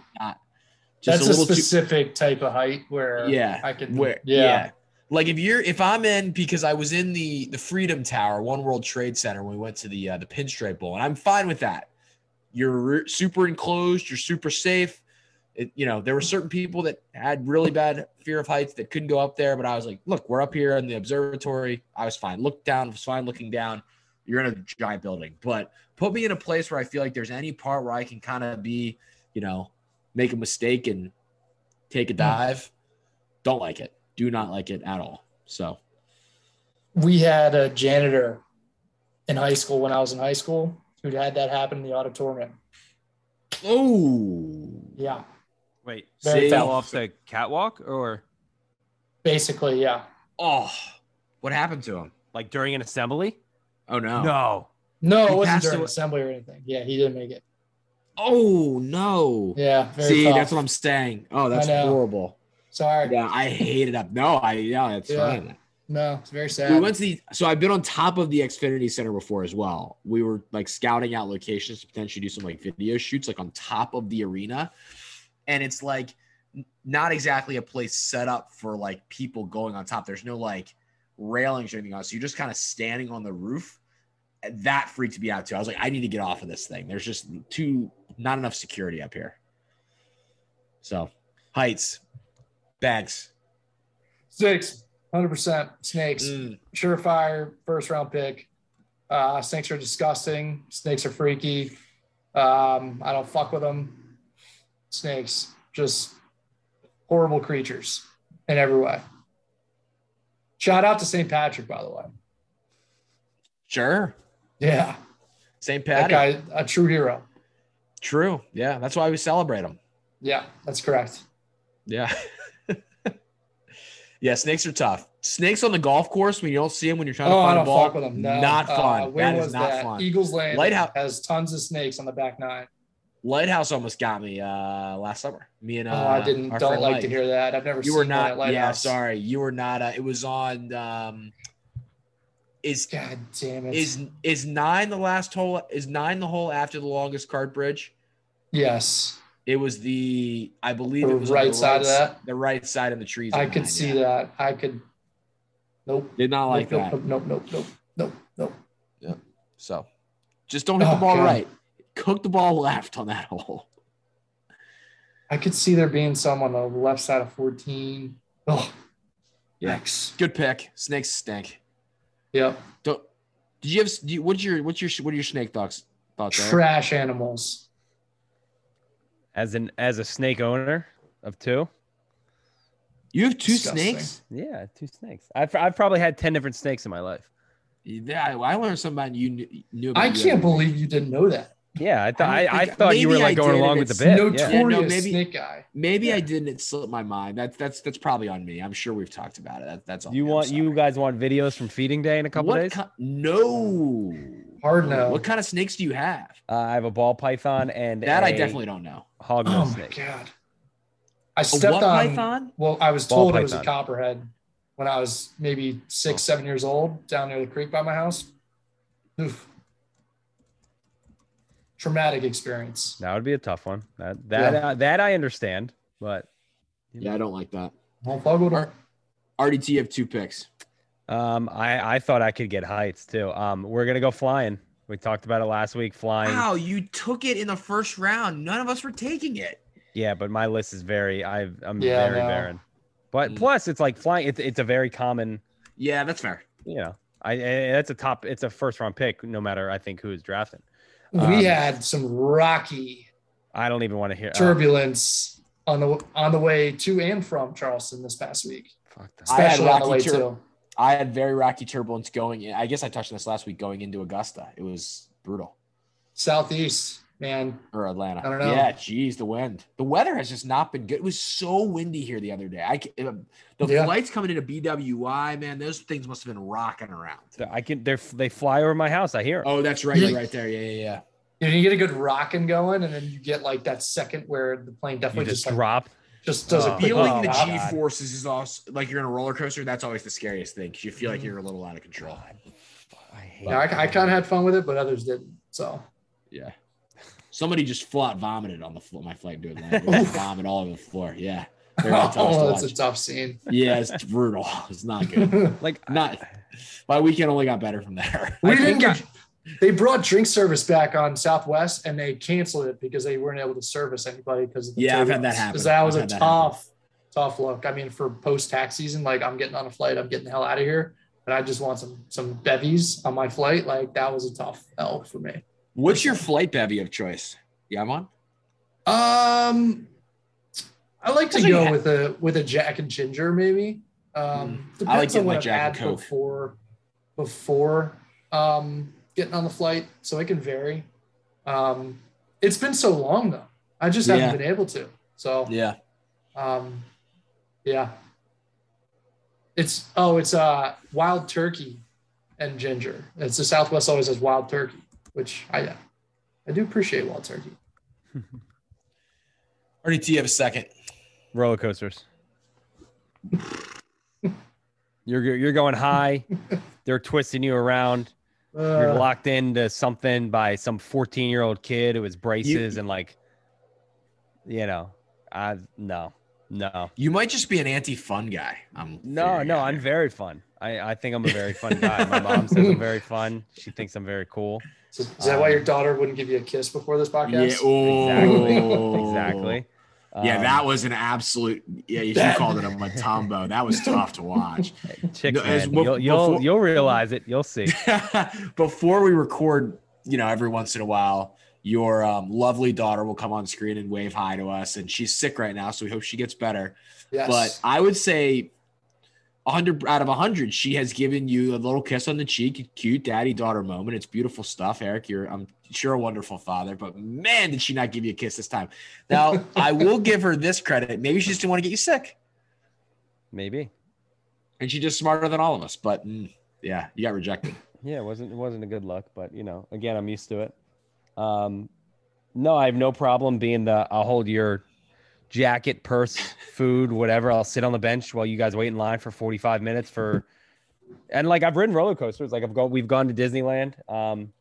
just that's a, specific type of height where Yeah, I can. where yeah, yeah. like if you're if i'm in because i was in the the freedom tower one world trade center when we went to the uh, the pinstripe bowl and i'm fine with that. You're re- super enclosed you're super safe. It, you know there were certain people that had really bad fear of heights that couldn't go up there but i was like look we're up here in the observatory. I was fine. Looked down was fine looking down. You're in a giant building but put me in a place where i feel like there's any part where i can kind of be you know make a mistake and take a hmm. dive don't like it. Do not like it at all. So. We had a janitor in high school when I was in high school who had that happen in the auditorium. oh. Yeah, Wait, Very see, fell off the catwalk or? Basically, yeah. oh what happened to him? Like during an assembly? oh no. No. No, He it wasn't during away- assembly or anything. Yeah, he didn't make it. oh no Yeah, very see tough. that's what i'm saying oh that's horrible Sorry. yeah i hated up no i yeah it's Yeah. fine No, it's very sad. we went to the so I've been on top of the Xfinity Center before as well. We were like scouting out locations to potentially do some like video shoots like on top of the arena. And it's like not exactly a place set up for like people going on top. There's no like railings or anything else. You're just kind of standing on the roof. That freaked me out too. I was like, I need to get off of this thing. There's just too not enough security up here. So heights, bags. Six, 100% snakes. Mm, Surefire, first round pick. Uh, snakes are disgusting. Snakes are freaky. Um, I don't fuck with them. Snakes, just horrible creatures in every way. Shout out to St. Patrick, by the way. sure. Yeah, St. that Patty. guy, a true hero. True. Yeah. That's why we celebrate him. Yeah, that's correct. Yeah. yeah. Snakes are tough. Snakes on the golf course when you don't see them when you're trying Oh, to find a don't ball. fuck with them. No. Not Uh, fun. where that is not that? fun. Eagles Land Lighthouse- has tons of snakes on the back nine. Lighthouse almost got me uh last summer. Me and uh, oh, I didn't. Don't like to hear that. I've never You seen were not. Yeah. Sorry. You were not. Uh, it was on. um Is God damn it. is is nine the last hole? Is nine the hole after the longest card bridge? yes. It was the. I believe The it was on right the side of that? The right side of the trees. I could nine, see yeah. that. I could. Nope. Did not like nope, that. Nope. Nope. Nope. Nope. Nope. Nope. So just don't hit the Oh, ball God. right. Cook the ball left on that hole. I could see there being some on the left side of 14. Oh, Yeah. yikes. Good pick. Snakes stink. Yep. Don't. Did you have? Do you, what's your what's your what are your snake thoughts? Thoughts? Eric? Trash animals. As an as a snake owner of two. You have two Disgusting. snakes. Yeah, two snakes. I've I've probably had ten different snakes in my life. Yeah, I, I learned something about you knew, knew about I can't believe you didn't know that. Yeah, I thought I I, I, thought you were like going did, along with the it's bit. Notorious Yeah. Yeah, no, maybe- snake guy. Maybe I didn't. It slipped my mind. That's that's that's probably on me. I'm sure we've talked about it. That, that's all. You want you guys want videos from feeding day in a couple what days? ki- no. Hard no. What kind of snakes do you have? Uh, I have a ball python and That I a definitely don't know. hog Oh nose my snake. god. I A stepped what on. python? Well, I was Ball told it was a copperhead when I was maybe six, Oh. seven years old down near the creek by my house. Oof. Traumatic experience. That would be a tough one. That that Yeah. uh, that I understand, but Yeah, I don't like that. I'll fuck with her. RDT, you have two picks. um, I I thought I could get heights too. Um, we're gonna go flying. We talked about it last week. Flying. Wow, you took it in the first round. None of us were taking it. Yeah, but my list is very. I've I'm Yeah, very know. barren. But Mm. plus, it's like flying. It's it's a very common. Yeah, that's fair. You know, I, I that's a top. It's a first round pick, no matter I think who is drafting. We Um, had some rocky I don't even want to hear. oh, turbulence on the on the way to and from Charleston this past week, fuck that. I had especially on the rocky way tur- to. I had very rocky turbulence going in. I guess I touched on this last week going into Augusta. It was brutal. Southeast, man. Or Atlanta. I don't know. Yeah, geez, the wind. The weather has just not been good. It was so windy here the other day. I ca- uh, the Yeah. flights coming into BWI, man, those things must have been rocking around. I can. They they fly over my house. I hear. 'em. Oh, that's right. Yeah. Right there. Yeah, yeah, yeah. You, know, you get a good rocking going, and then you get like that second where the plane you definitely just just like, drop. just does Oh. a quick Feeling Oh, the. G God. forces is also like you're in a roller coaster. That's always the scariest thing. 'cause You feel like you're a little out of control. I hate. Yeah, I, I kind of had fun with it, but others didn't. So Yeah. Somebody just flat vomited on the floor. My flight to Atlanta. They vomit all over the floor. Yeah. Very tough to oh, that's a tough scene. Yeah, it's brutal. It's not good. like Not my weekend only got better from there. I didn't get. They brought drink service back on Southwest, and they canceled it because they weren't able to service anybody because of the Yeah, I've had that turbulence. happen. 'Cause that was I've a had that tough, tough look. I mean, for post tax season, like I'm getting on a flight, I'm getting the hell out of here, and I just want some some bevies on my flight. Like that was a tough L for me. What's your flight bevy of choice? Yeah, I'm on. Um, I like to go with a with a Jack and Ginger, maybe. Um, Mm. I like on what like Jack and had Coke. before before um, getting on the flight, so it can vary. Um, it's been so long though. I just haven't been able to. So Yeah. um, yeah. It's oh, it's uh wild turkey and ginger. It's the Southwest always has wild turkey, which I I do appreciate wild turkey. RDT, you have a second. roller coasters. You're you're going high. They're twisting you around. You're Uh, locked into something by some 14 year old kid who has braces and like, you know, I no, no, You might just be an anti-fun guy. I'm no, no. out I'm very fun. I I think I'm a very fun guy. My mom says I'm very fun. She thinks I'm very cool. So is that why your daughter wouldn't give you a kiss before this Yeah. podcast? Exactly. Oh. Exactly. Yeah, Um, that was an absolute. Yeah, you That- called it a Mutombo. That was tough to watch. chicks, No, as well- You'll you'll, before- you'll realize it. You'll see. Before we record, you know, every once in a while, your um, lovely daughter will come on screen and wave hi to us, and she's sick right now, so we hope she gets better. Yes. But I would say, 100 out of 100, she has given you a little kiss on the cheek, cute daddy daughter moment. It's beautiful stuff, Eric. You're, I'm sure, a wonderful father, but man, did she not give you a kiss this time. Now, I will give her this credit. Maybe she just didn't want to get you sick, Maybe. and she's just smarter than all of us. But mm, yeah, you got rejected. Yeah, it wasn't it wasn't a good look, but you know, again, I'm used to it. Um, no, I have no problem being the I'll hold your jacket, purse, food, whatever. I'll sit on the bench while you guys wait in line for 45 minutes for. And like I've ridden roller coasters, like I've gone, we've gone to Disneyland. Um,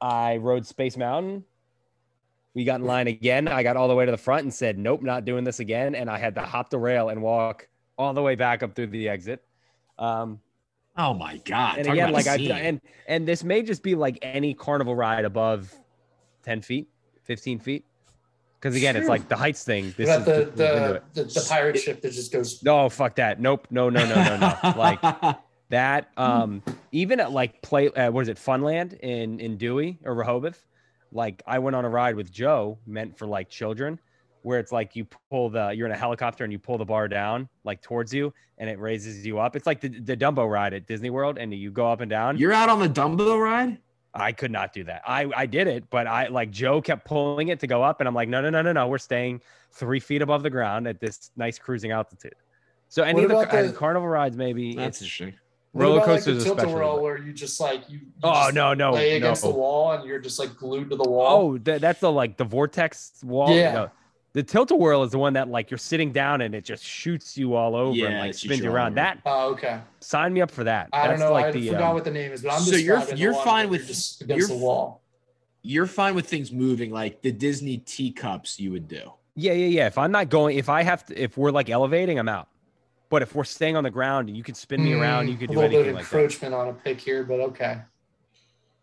I rode Space Mountain. We got in line again. I got all the way to the front and said, "Nope, not doing this again." And I had to hop the rail and walk all the way back up through the exit. Um, Oh my God. and Talk again, like I and and this may just be like any carnival ride above ten feet, fifteen feet, because again, it's like the heights thing. This is the we've been to the, the the pirate ship that just goes no, fuck that. Nope, no, no, no, no, no. like that. Um, even at like play, uh, what is it, Funland in in Dewey or Rehoboth? Like I went on a ride with Joe, meant for like children, where it's like you pull the you're in a helicopter and you pull the bar down like towards you and it raises you up. It's like the, the Dumbo ride at Disney World, and you go up and down. You're out on the Dumbo ride? I could not do that. I I did it, but I like Joe kept pulling it to go up, and I'm like, no, no, no, no, no. We're staying three feet above the ground at this nice cruising altitude. So any of the, the- carnival rides, maybe That's it's interesting. Roller about, like, coasters, the especially. tilt-a-whirl where you just like you, you Oh just no, no, lay against no. the wall and you're just like glued to the wall. Oh, th- that's the like the vortex wall. Yeah. No. The tilt a whirl is the one that like you're sitting down and it just shoots you all over Yeah, and like spins you you around. That Oh, okay. sign me up for that. I That's don't know. like I the forgot um, what the name is, but I'm So you're- you're fine with- you're just against you're- the wall. you're fine with things moving, like the Disney teacups you would do. Yeah, yeah, yeah. If I'm not going, if I have to, if we're like elevating, I'm out. But if we're staying on the ground and you could spin me around, you could Mm, a do little bit anything of like that. encroachment on a pick here, but okay.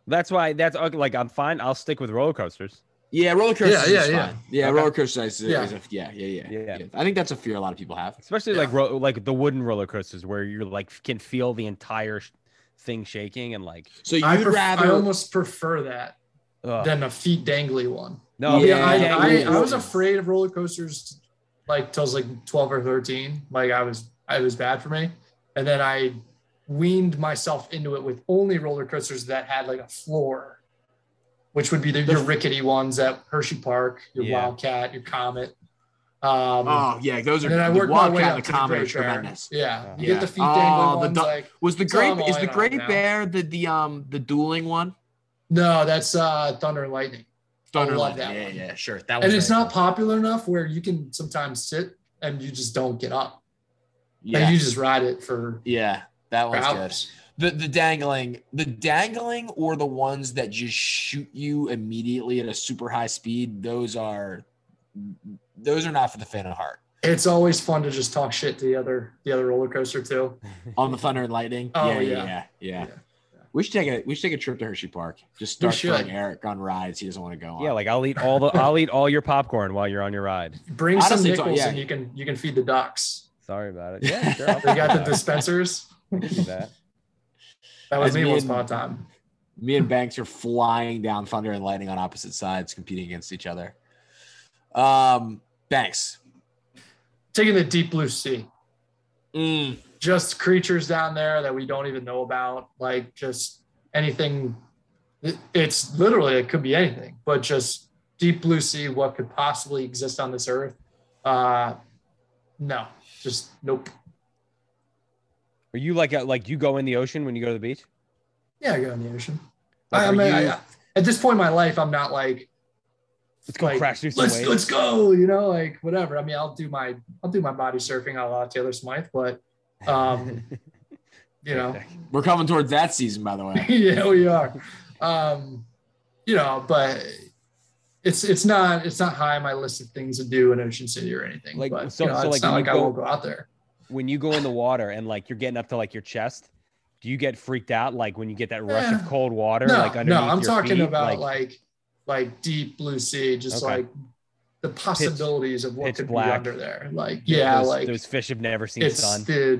That's why that's okay, like I'm fine. I'll stick with roller coasters. Yeah, roller coasters. Yeah, is yeah, yeah. fine. Yeah, Okay. roller coasters is, Yeah. is a, yeah, yeah, yeah, Yeah. yeah. I think that's a fear a lot of people have. especially Yeah. like ro- like the wooden roller coasters where you're like can feel the entire sh- thing shaking and like So you'd I, pref- rather I almost prefer that ugh. than a feet dangly one. no Yeah, Yeah, I, yeah, I, yeah, I was afraid of roller coasters like till I was like 12 or 13. Like I was, it was bad for me. And then I weaned myself into it with only roller coasters that had like a floor, which would be the, your rickety ones at Hershey Park, your Yeah. Wildcat, your Comet. Um, Oh yeah, those are and then I the worked my way Wildcat up and to the the Comet are Great Bear. tremendous. Yeah, you Yeah. get the feet Oh, dangling the ones. du- like Was the great is the Great. Bear the the um the dueling one? no, that's uh, Thunder and Lightning. Thunder love Lightning. that Yeah, one. yeah, sure. That and it's very not popular enough where you can sometimes sit and you just don't get up. Yeah, Like you just ride it for, yeah, that for one's good. Hours. The the dangling, the dangling, or the ones that just shoot you immediately at a super high speed. Those are those are not for the faint of heart. It's always fun to just talk shit to the other the other roller coaster too. On the Thunder and Lightning. Oh, yeah, yeah, yeah. yeah, yeah. Yeah. We should take a we should take a trip to Hershey Park. Just start throwing. Eric on rides he doesn't want to go on. yeah like I'll eat all the I'll eat all your popcorn while you're on your ride. Bring Honestly, some it's nickels yeah. and you can you can feed the ducks. Sorry about it. Yeah, sure. They got the dispensers. that. That was me me once upon a time. Me and Banks are flying down Thunder and Lightning on opposite sides, competing against each other. Um, Banks. Taking the deep blue sea. Mm, Just creatures down there that we don't even know about. Like just anything. It's literally it could be anything, but just deep blue sea. What could possibly exist on this earth? Uh, no, just nope. Are you like a, like you go in the ocean when you go to the beach? Yeah, I go in the ocean. Like, I, I mean, you- I, at this point in my life, I'm not like Let's go like, crash through some let's waves. let's go, you know, like whatever. I mean, I'll do my I'll do my body surfing a la Taylor Smythe, but um, you know, we're coming towards that season, by the way. yeah, we are. Um, you know, but it's it's not it's not high on my list of things to do in Ocean City or anything. Like, but so- you know, so, it's like, not when like you I won't go out there. When you go in the water and like you're getting up to like your chest, do you get freaked out like when you get that rush of cold water No, like no, I'm your talking feet? about like, like deep blue sea, just Okay. like the possibilities of what pitch could black. be under there. Like, you yeah, those, like those fish have never seen it's sun. the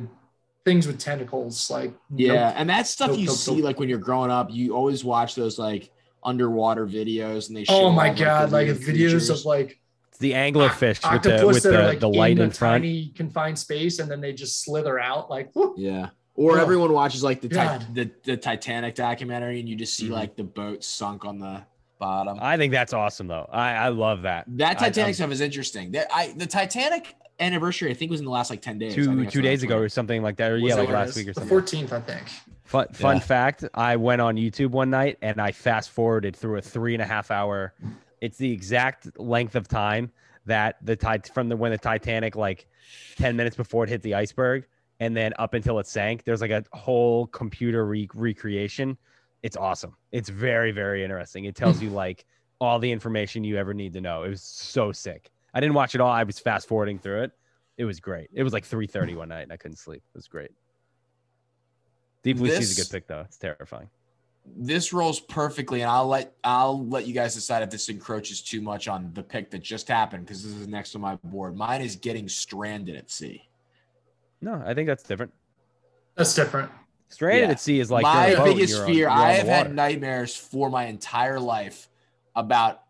things with tentacles. Like, Yeah, nope. and that stuff Nope, you nope, see nope. like when you're growing up. You always watch those like underwater videos, and they oh show Oh all, my like, the god! Like videos creatures. of like It's the anglerfish with the with the, like the light in, in, a front. tiny confined space, and then they just slither out. Like, whoop. Yeah. Or Oh. everyone watches like the, ti- the the Titanic documentary, and you just see Mhm. like the boat sunk on the bottom. I think that's awesome though. I I love that. that Titanic I'm- stuff is interesting. That I the Titanic anniversary, I think, was in the last like ten days. Two two days ago or something like that, or Was yeah, like last is? week or the something. 14th, I think. Fun fun Yeah. fact: I went on YouTube one night and I fast forwarded through a three and a half hour. It's the exact length of time that the tit from the when the Titanic like ten minutes before it hit the iceberg, and then up until it sank. There's like a whole computer re- recreation. It's awesome. It's very very interesting. It tells you like all the information you ever need to know. It was so sick. I didn't watch it all. I was fast forwarding through it. It was great. It was like 3:30 one night and I couldn't sleep. It was great. Deep Blue Sea is a good pick though. It's terrifying. This rolls perfectly, and I'll let I'll let you guys decide if this encroaches too much on the pick that just happened because this is next on my board. Mine is getting stranded at sea. No, I think that's different. That's different. Stranded Yeah. at sea is like my you're on a boat biggest fear. on I have had nightmares for my entire life about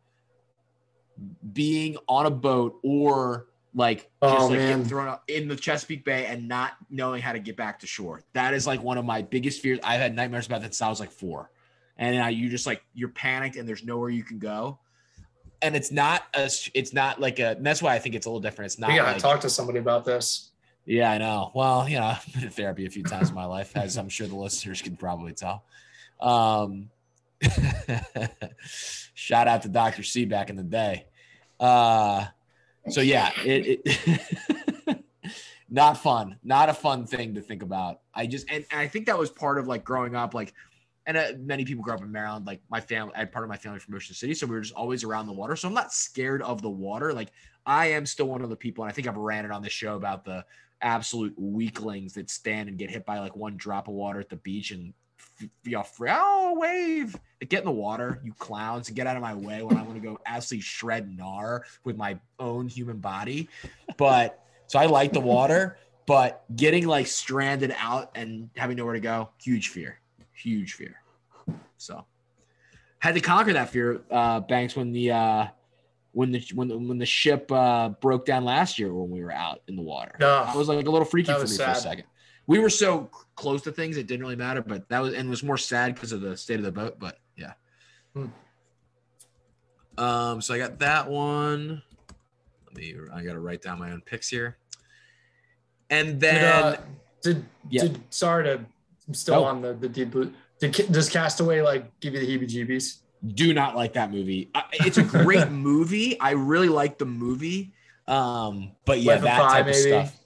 being on a boat or like just Oh, like getting man. thrown out in the Chesapeake Bay and not knowing how to get back to shore. That is like one of my biggest fears. I've had nightmares about that since I was like four, and uh, you just like you're panicked and there's nowhere you can go. And it's not a, it's not like a. That's why I think it's a little different. It's not. Yeah, like, talk to somebody about this. yeah, I know. Well, you know, I've been in therapy a few times in my life, as I'm sure the listeners can probably tell. Um, shout out to Dr. C back in the day. Uh, so yeah, it, it not fun, not a fun thing to think about. I just and, and I think that was part of like growing up, like and uh, many people grew up in Maryland. Like my family, I had part of my family from Ocean City, so we were just always around the water. So I'm not scared of the water. Like I am still one of the people, and I think I've ranted on this show about the absolute weaklings that stand and get hit by like one drop of water at the beach and free. Oh, wave! Get in the water, you clowns, and get out of my way when I want to go absolutely shred gnar with my own human body. But so I like the water, but getting like stranded out and having nowhere to go, huge fear huge fear. So had to conquer that fear, uh, Banks, when the uh, when the when the, when the ship uh, broke down last year when we were out in the water. No, I was like a little freaky for me sad. for a second. We were so close to things it didn't really matter, but that was and was more sad because of the state of the boat. But yeah. Hmm. Um. So I got that one. Let me. I got to write down my own picks here. And then Did, uh, did, Yeah. did sorry to I'm still Oh. on the the deep blue. Did, does Castaway like give you the heebie-jeebies? do not like that movie. I- It's a great movie. I really like the movie. Um, but yeah, Life that type maybe? of stuff.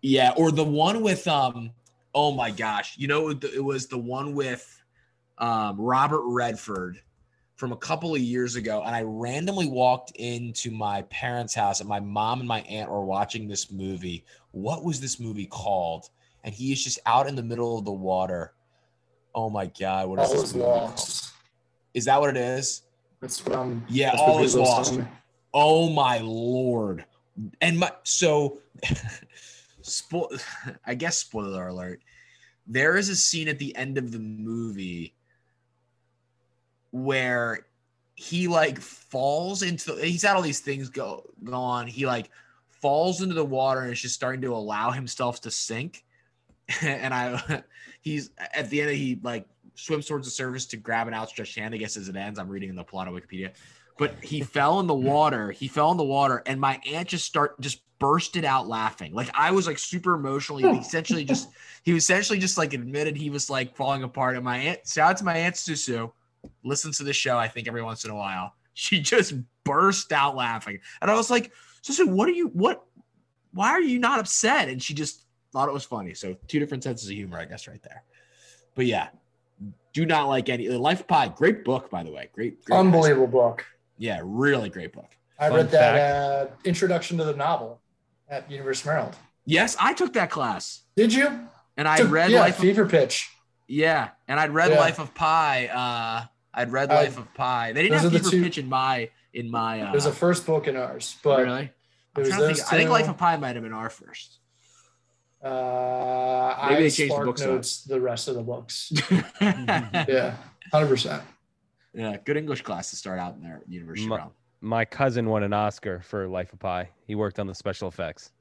Yeah, or the one with um, oh my gosh, you know, it it was the one with um Robert Redford from a couple of years ago, and I randomly walked into my parents' house, and my mom and my aunt were watching this movie. What was this movie called? And he is just out in the middle of the water. Oh my god, what is All this is lost. Is that what it is? That's from Yeah, that's all is lost. telling me. Oh my lord. And my so I guess spoiler alert. There is a scene at the end of the movie where he like falls into he's had all these things go go on. He like falls into the water and is just starting to allow himself to sink. and I he's at the end of he like swims towards the surface to grab an outstretched hand, I guess as it ends. I'm reading in the plot of Wikipedia but he fell in the water. He fell in the water, and my aunt just start just bursted out laughing. Like I was like super emotionally, He essentially just he was essentially just like admitted he was like falling apart. And my aunt, shout out to my aunt Susu, listens to the show. I think every once in a while. She just burst out laughing, and I was like, Susu, what are you? What? Why are you not upset? And she just thought it was funny. So two different senses of humor, I guess, right there. But yeah. Do not like any Life Pi. Great book, by the way. Great, great Unbelievable book. Yeah, really great book. I Fun read that uh, introduction to the novel at University of Maryland. Yes, I took that class, Did you? and I Took- read yeah, Life. Of, Fever Pitch. yeah, and I'd read Yeah. Life of Pi. Uh, I'd read I- Life of Pi. They didn't have the Fever two- Pitch in my in my. Uh, It was a first book in ours, but really. I'm was think. I think. Life of Pi might have been our first. uh, Maybe I they changed the books notes the rest of the books. yeah, Yeah, hundred percent. Good English class to start out in there at University of My cousin won an Oscar for Life of Pi. He worked on the special effects.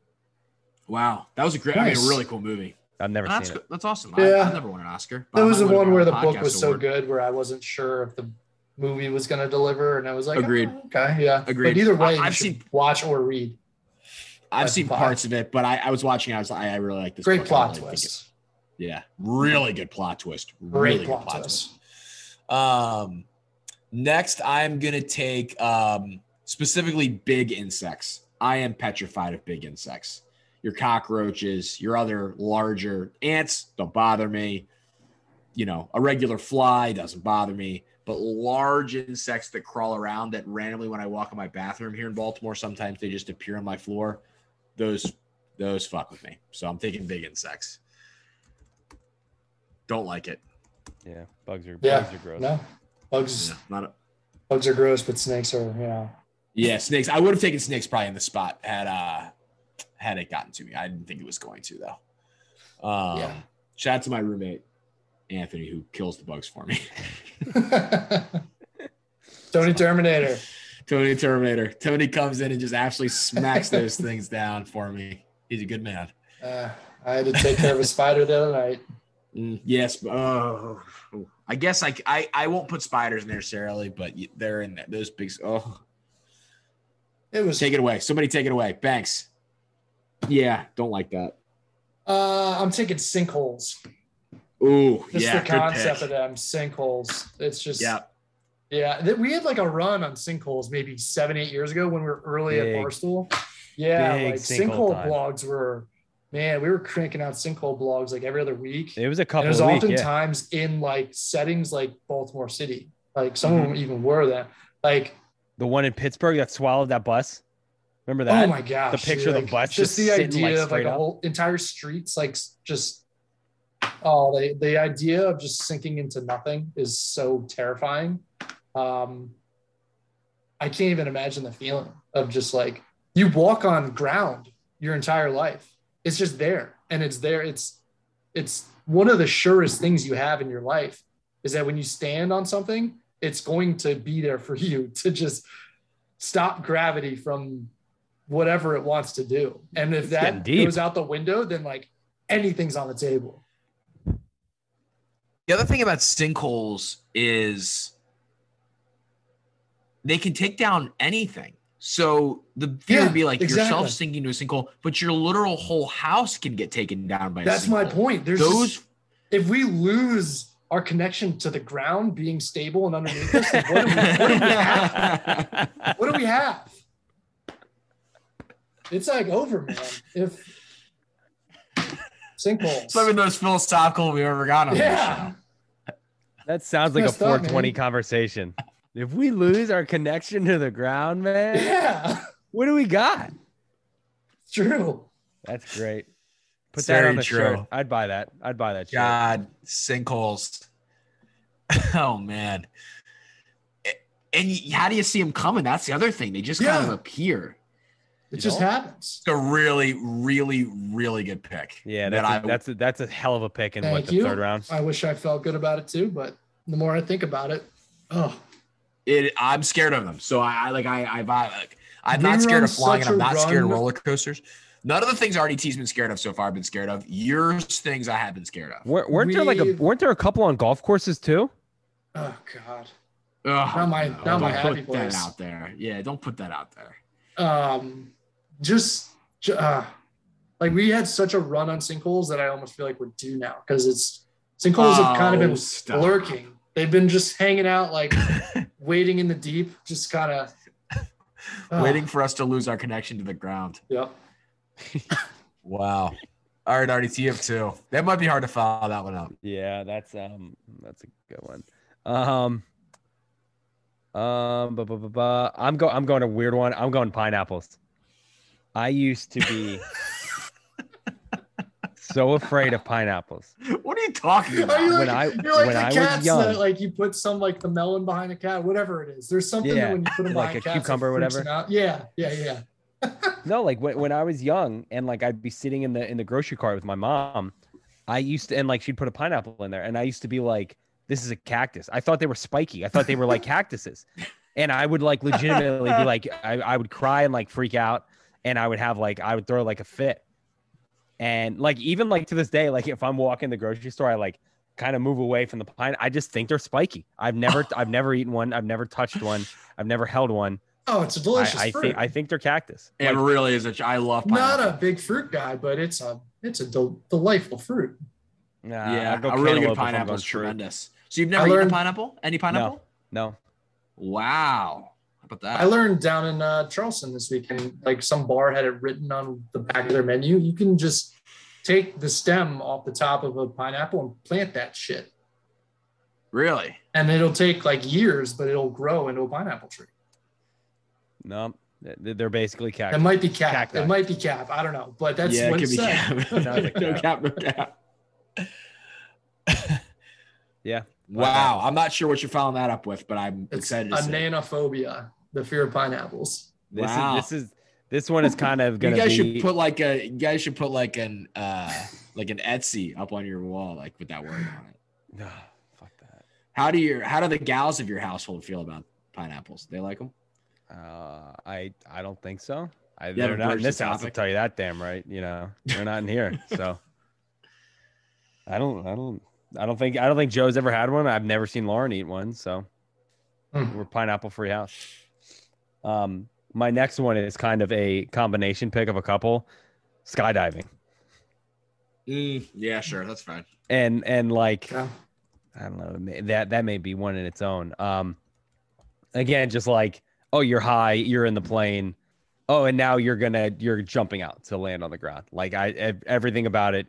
Wow, that was a great. I mean, a really cool movie. I've never That's seen good. it. That's awesome. I, Yeah. I've never won an Oscar. but That was the one where the book was Podcast so good, where I wasn't sure if the movie was going to deliver, and I was like, Agreed. oh, okay, yeah, Agreed. But either way, I, I've should seen- watch or read. I've Life seen parts of it, but I, I was watching. I was I, I really like this. Great book. Plot really twist. Yeah, really good plot twist. Great really plot, good plot twist. twist. Um, next, I'm gonna take um, specifically big insects. I am petrified of big insects. Your cockroaches, your other larger ants don't bother me. You know, a regular fly doesn't bother me, but large insects that crawl around that randomly when I walk in my bathroom here in Baltimore, sometimes they just appear on my floor. Those those fuck with me. So I'm taking big insects. Don't like it. Yeah, bugs are Yeah, bugs are gross. No, bugs. Yeah, not a, Bugs are gross, but snakes are, you know. yeah, snakes. I would have taken snakes probably in the spot had uh had it gotten to me. I didn't think it was going to though. Um, Yeah. shout out to my roommate Anthony who kills the bugs for me. Tony Terminator. Tony Terminator. Tony comes in and just absolutely smacks those things down for me. He's a good man. Uh, I had to take care of a spider the other night. Mm, yes. Oh, I guess I, I I won't put spiders necessarily, but they're in there. those big. Oh, It was. take it away. Somebody take it away. Banks. Yeah, don't like that. Uh, I'm taking sinkholes. Ooh, Just yeah, the good concept pick. of them sinkholes. It's just. Yeah, Yeah, we had like a run on sinkholes maybe seven, eight years ago when we were early Big- at Barstool. Yeah, like sinkhole sinkhole blogs were man, we were cranking out sinkhole blogs like every other week. It was a And couple it was of weeks. Yeah. in like settings like Baltimore City. Like some Mm-hmm. of them even were that. Like, The one in Pittsburgh that swallowed that bus. Remember that? oh my gosh. the picture of the bus just, just the idea like, of like up. whole entire streets like just oh the, the idea of just sinking into nothing is so terrifying. Um I can't even imagine the feeling of just like you walk on ground your entire life. It's just there and it's there. It's it's one of the surest things you have in your life is that when you stand on something, it's going to be there for you to just stop gravity from whatever it wants to do. And if that goes out the window, then like anything's on the table. The other thing about sinkholes is they can take down anything. So the fear Yeah, would be like exactly. yourself sinking to a sinkhole, but your literal whole house can get taken down by a That's my point. There's just- Those if we lose our connection to the ground being stable and underneath us, then what do we, what do we have? What do we have? It's like over, man. If sinkholes. some of those philosophical we ever got on this yeah. show. That sounds like a Messed up, 420 conversation. If we lose our connection to the ground, man, Yeah. what do we got? It's true. That's great. Put It's that very on the shirt. I'd buy that. I'd buy that shirt. God, sinkholes. Oh man. And how do you see them coming? That's the other thing. They just kind of appear. It You just know? happens. It's a really, really, really good pick. Yeah, that that's a, I that's a, that's a hell of a pick in what the you. third round. I wish I felt good about it too, but the more I think about it, oh, it I'm scared of them. So I, I like I I've I, like I'm We not scared of flying and I'm a not scared of roller coasters. None of the things RDT's been scared of so far I've been scared of. Yours things I have been scared of. Weren't, weren't there like a weren't there a couple on golf courses too? oh God. Ugh, Not my- no, not my don't happy put that place. out there. Yeah, don't put that out there. Um, just, uh, like we had such a run on sinkholes that I almost feel like we're due now because it's sinkholes have kind of Oh, been stop. lurking. They've been just hanging out, like waiting in the deep, just kind of Waiting for us to lose our connection to the ground. Yep. Wow. All right, RDT you have two. That might be hard to follow that one up. Yeah, that's um that's a good one. Um um bu- bu- bu- bu- I'm go I'm going a weird one. I'm going pineapples. I used to be so afraid of pineapples. What are you talking Are about? you When like, I- you're like when the I was cats young- that like you put some like the melon behind a cat, whatever it is. There's something Yeah, that when you put them like behind a cats, cucumber or whatever. Yeah, yeah, yeah. No, like when, when I was young and like I'd be sitting in the in the grocery cart with my mom, I used to and like she'd put a pineapple in there and I used to be like, this is a cactus. I thought they were spiky. I thought they were like cactuses. And I would like legitimately be like, I, I would cry and like freak out and I would have like I would throw like a fit. And like even like to this day, like if I'm walking the grocery store, I like kind of move away from the pine. I just think they're spiky. I've never I've never eaten one. I've never touched one. I've never held one. Oh, it's a I, delicious I fruit. think I think they're cactus. It Like, really is a. ch- I love Not a big fruit guy, but it's a it's a del- delightful fruit. Nah, yeah, I'll go a really good if pineapple going is fruit. tremendous. So you've never I eaten learned- a pineapple? Any pineapple? No. Wow. How about that? I learned down in uh, Charleston this weekend, like some bar had it written on the back of their menu. You can just take the stem off the top of a pineapple and plant that shit, really? and it'll take like years, but it'll grow into a pineapple tree. No, they're basically cap. It might be cap. Cacti. It might be cap. I don't know, but that's yeah, what it it could be said. cap. Sounds like no cap. cap, no cap. Yeah. Wow. I'm not sure what you're following that up with, but I'm It's excited to see. ananophobia, the fear of pineapples. This Wow. is this is this one is kind of gonna you guys be. should put like a. You guys should put like an uh like an Etsy up on your wall, like with that word on it. Ah, fuck that. How do your How do the gals of your household feel about pineapples? They like them? Uh, I I don't think so. I, they're not in this house. I'll tell you that damn right. You know, they're not in here. So I don't I don't I don't think I don't think Joe's ever had one. I've never seen Lauren eat one. So Hmm. we're pineapple free house. Um, my next one is kind of a combination pick of a couple, skydiving. yeah, sure, that's fine. and and like Yeah. I don't know that that may be one in its own. Um, again, just like oh, you're high, you're in the plane, oh, and now you're gonna you're jumping out to land on the ground. Like I everything about it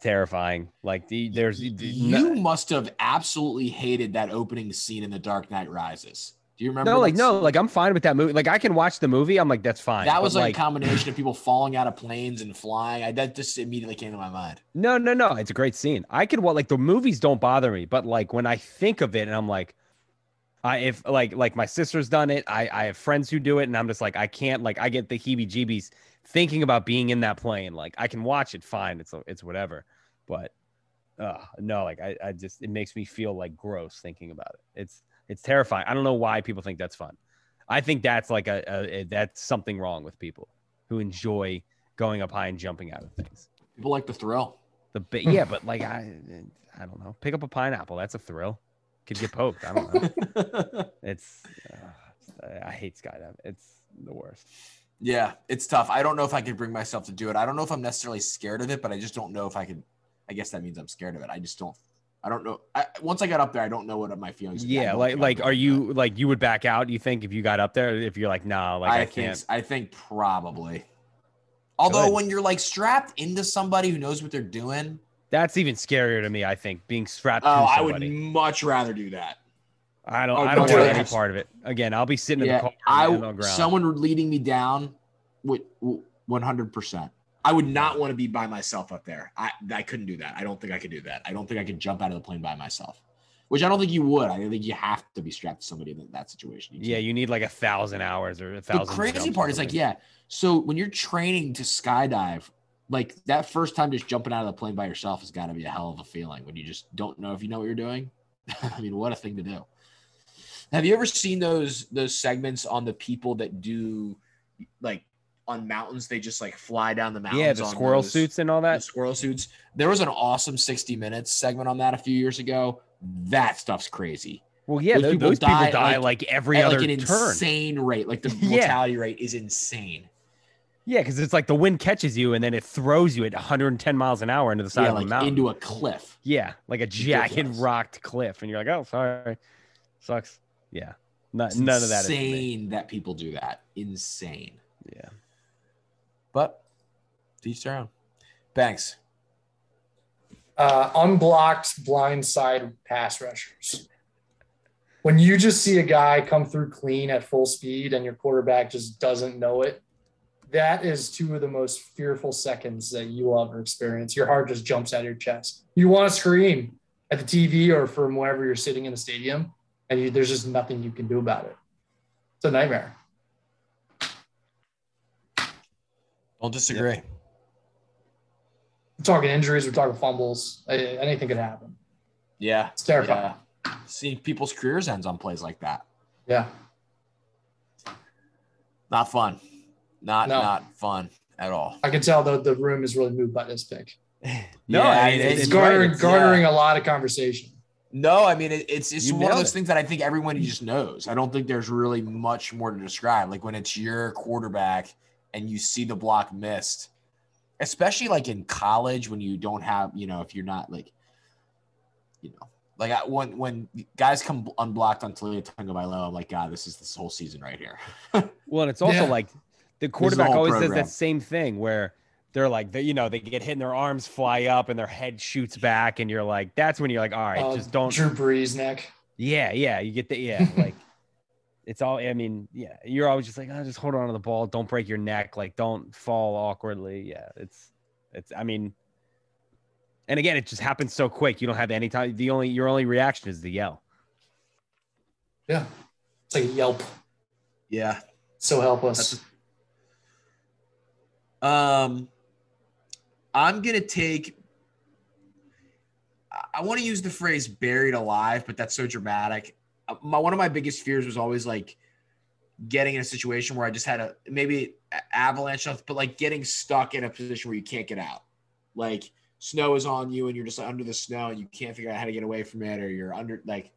terrifying. Like the there's You must have absolutely hated that opening scene in The Dark Knight Rises. Do you remember? no like no like I'm fine with that movie. Like I can watch the movie. I'm like that's fine. that But, was like, a combination of people falling out of planes and flying. I that just immediately came to my mind. No, no, no. It's a great scene. I could well like the movies don't bother me, but like when I think of it and I'm like, I if like like my sister's done it, I I have friends who do it, and I'm just like I can't like I get the heebie-jeebies thinking about being in that plane. Like I can watch it fine. It's it's whatever, but uh no, like I I just it makes me feel like gross thinking about it. It's it's terrifying. I don't know why people think that's fun. I think that's like a, a, a that's something wrong with people who enjoy going up high and jumping out of things. People like the thrill. The ba- yeah, but like I, I don't know. Pick up a pineapple. That's a thrill. Could get poked. I don't know. it's, uh, I hate skydiving. It's the worst. yeah, it's tough. I don't know if I could bring myself to do it. I don't know if I'm necessarily scared of it, but I just don't know if I could. I guess that means I'm scared of it. I just don't. I don't know. I, once I got up there, I don't know what my feelings. Yeah, like like are you like you would back out? You think if you got up there, if you're like nah, like I, I, think can't. I think probably. Although Good. when you're like strapped into somebody who knows what they're doing, That's even scarier to me. I think being strapped oh, I would much rather do that. I don't. Oh, I don't want any part of it. Again, I'll be sitting in the Yeah, car I on the ground. someone leading me down would 100. percent I would not want to be by myself up there. I I couldn't do that. I don't think I could do that. I don't think I could jump out of the plane by myself. Which I don't think you would. I think you have to be strapped to somebody in that situation. You yeah, you need like a thousand hours or a thousand. The crazy part is like, yeah. So when you're training to skydive, like that first time just jumping out of the plane by yourself has got to be a hell of a feeling when you just don't know if you know what you're doing. I mean, what a thing to do. Have you ever seen those those segments on the people that do like on mountains? They just like fly down the mountains. yeah, the squirrel those- suits and all the that. squirrel suits. There was an awesome 60 minutes segment on that a few years ago. That stuff's crazy. Well, yeah, Those those, people those people die, die like, like, every At other like an turn. insane rate. Like the Yeah. mortality rate is insane. Yeah, because it's like the wind catches you and then it throws you at 110 miles an hour into the side Yeah, of the like mountain. into a cliff. yeah, like a jagged rocked cliff, and you're like, oh, sorry, sucks. Yeah, not, none of that is for me. insane that people do that. Insane. Yeah, But teach their own. Thanks. uh, unblocked blindside pass rushers. When you just see a guy come through clean at full speed and your quarterback just doesn't know it, that is two of the most fearful seconds that you will ever experience. Your heart just jumps out of your chest. You want to scream at the TV or from wherever you're sitting in the stadium, and you, there's just nothing you can do about it. It's a nightmare. Don't disagree. We're talking injuries, we're talking fumbles. Anything could happen. Yeah. It's terrifying. Yeah. Seeing people's careers ends on plays like that. Yeah. Not fun. Not No. not fun at all. I can tell the, the room is really moved by this pick. No, I mean, It's, it's garnering, right. It's- garnering a lot of conversation. No, I mean it, it's it's You one of those it. things that I think everyone just knows. I don't think there's really much more to describe. Like when it's your quarterback and you see the block missed, especially like in college when you don't have, you know, if you're not like, you know, like I, when when guys come unblocked on Talia Tagovailoa, I'm like, God, this is this whole season right here. Well, and it's also Yeah. like the the quarterback whole always program. does that same thing where they're like, they, you know, they get hit and their arms fly up and their head shoots back, and you're like, that's when you're like, all right, Uh, just don't. Drew Brees neck. Yeah, yeah, you get the yeah, like it's all. I mean, yeah, you're always just like, oh, just hold on to the ball, don't break your neck, like don't fall awkwardly. Yeah, it's it's. I mean, and again, it just happens so quick. You don't have any time. The only your only reaction is to yell. Yeah. It's like a yelp. Yeah. So helpless. That's Um, I'm gonna take. I- I want to use the phrase "buried alive," but that's so dramatic. My one of my biggest fears was always like getting in a situation where I just had a maybe avalanche, stuff, but like getting stuck in a position where you can't get out. Like snow is on you and you're just like, under the snow and you can't figure out how to get away from it, or you're under like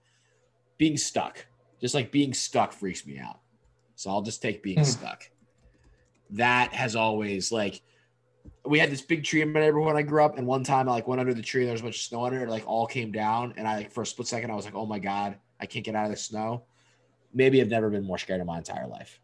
being stuck. Just like being stuck freaks me out. So I'll just take being Hmm. stuck that has always like we had this big tree in my neighborhood when I grew up, and one time I like went under the tree and there was a bunch of snow under it like all came down, and I like for a split second I was like, oh my god, I can't get out of the snow. Maybe I've never been more scared in my entire life.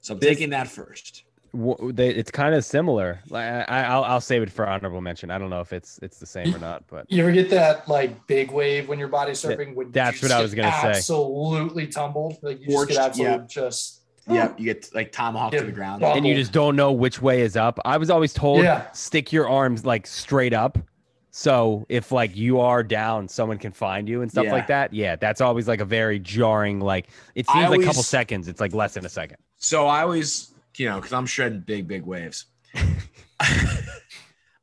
So I'm This- taking that first. W- They, it's kind of similar. Like I, I- I'll, I'll save it for honorable mention. I don't know if it's it's the same or not, but You ever get that like big wave when you're body surfing? When that's just what I was gonna say. Absolutely tumbled. Like you just get absolutely yeah. just. Yeah, you get like tomahawk to the ground. Well- and you just don't know which way is up. I was always told Yeah. stick your arms like straight up. So if like you are down, someone can find you and stuff Yeah. like that. Yeah, that's always like a very jarring. Like it seems like a couple seconds. It's like less than a second. So I always, you know, because I'm shredding big, big waves.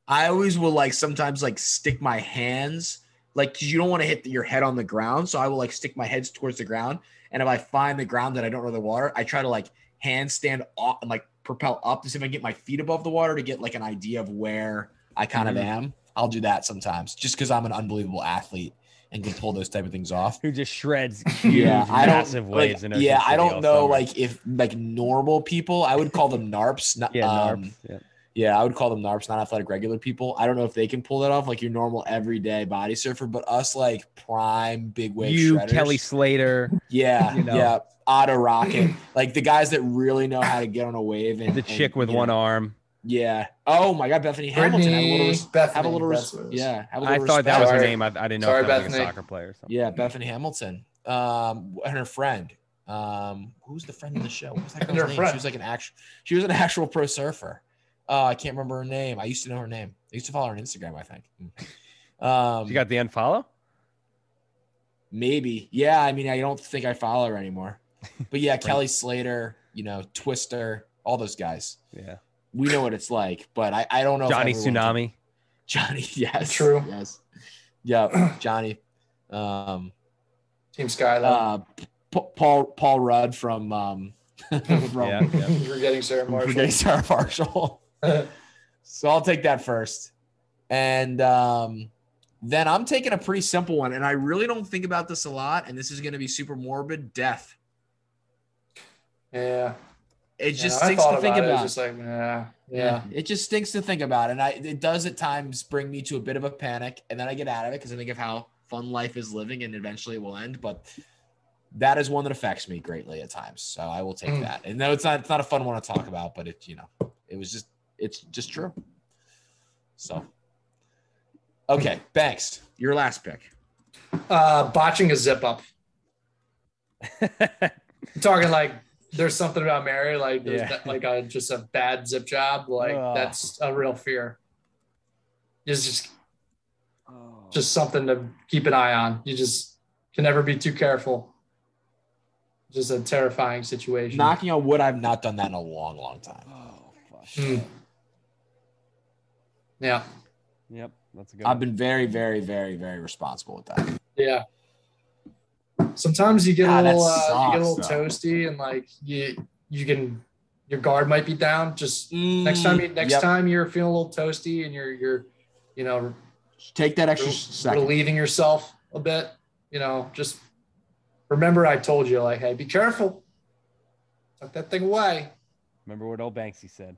I always will like sometimes like stick my hands, like because you don't want to hit your head on the ground. So I will like stick my heads towards the ground. And if I find the ground that I don't know the water, I try to like handstand off and like propel up to see if I can get my feet above the water to get like an idea of where I kind Mhm. of am. I'll do that sometimes just because I'm an unbelievable athlete and can pull those type of things off. Who just shreds huge, Yeah, I don't. massive like, waves in Ocean yeah, I don't know. summer. Like if like normal people, I would call them narps. Not, yeah, um, narps. Yeah. yeah, I would call them narps, not athletic regular people. I don't know if they can pull that off, like your normal everyday body surfer. But us, like prime big wave You, shredders, Kelly Slater, yeah, you know. yeah, Otto Rocket, like the guys that really know how to get on a wave. And the and, chick with one know, arm. Yeah. Oh my God, Bethany Hamilton. Have a little, res- Bethany, have a little, res- that's what it is. yeah. Have a I little thought that was her name. I, I didn't know Sorry, if that was like a soccer player or something. Yeah, Bethany Hamilton. Um, and her friend. Um, who's the friend of the show? What was that girl's her name? friend. She was like an actual. She was an actual pro surfer. Uh, I can't remember her name. I used to know her name. I used to follow her on Instagram. I think. Um, You got the unfollow? maybe. Yeah. I mean, I don't think I follow her anymore. But yeah, Kelly Slater. You know, Twister. All those guys. Yeah. We know what it's like, but I, I don't know. Johnny everyone can- Tsunami. Johnny. Yes. True. Yes. Yeah. Johnny. Um. Team Skyline. uh, P- Paul Paul Rudd from um from Yeah, yeah. You're getting Sarah from Marshall. Forgetting Sarah Marshall. so I'll take that first, and um, then I'm taking a pretty simple one, and I really don't think about this a lot, and this is going to be super morbid. Death. yeah. It just I stinks to think it. It's about. just like, yeah, yeah. It just stinks to think about, and I it does at times bring me to a bit of a panic, and then I get out of it because I think of how fun life is living, and eventually it will end. But that is one that affects me greatly at times, so I will take Mm. that. And no, it's not it's not a fun one to talk about, but it you know it was just it's just true. So okay, Banks, your last pick. Uh, botching a zip up. I'm talking like there's something about Mary, like there's Yeah. that- like a just a bad zip job, like Ugh. that's a real fear. It's just just something to keep an eye on. You just can never be too careful. Just a terrifying situation. Knocking on wood, I've not done that in a long, long time. Oh, fuck. Mm. Yeah, Yep, that's a good. I've one. been very, very, very, very responsible with that. yeah. Sometimes you get God, a little, uh, you get a little sucks, though. toasty, and like you, you can, your guard might be down. Just next time, you, next Mm, Yep. time you're feeling a little toasty, and you're, you're, you know, take that extra rel- second. relieving yourself a bit. You know, just remember I told you, like, hey, be careful. Tuck that thing away. Remember what old Banksy said.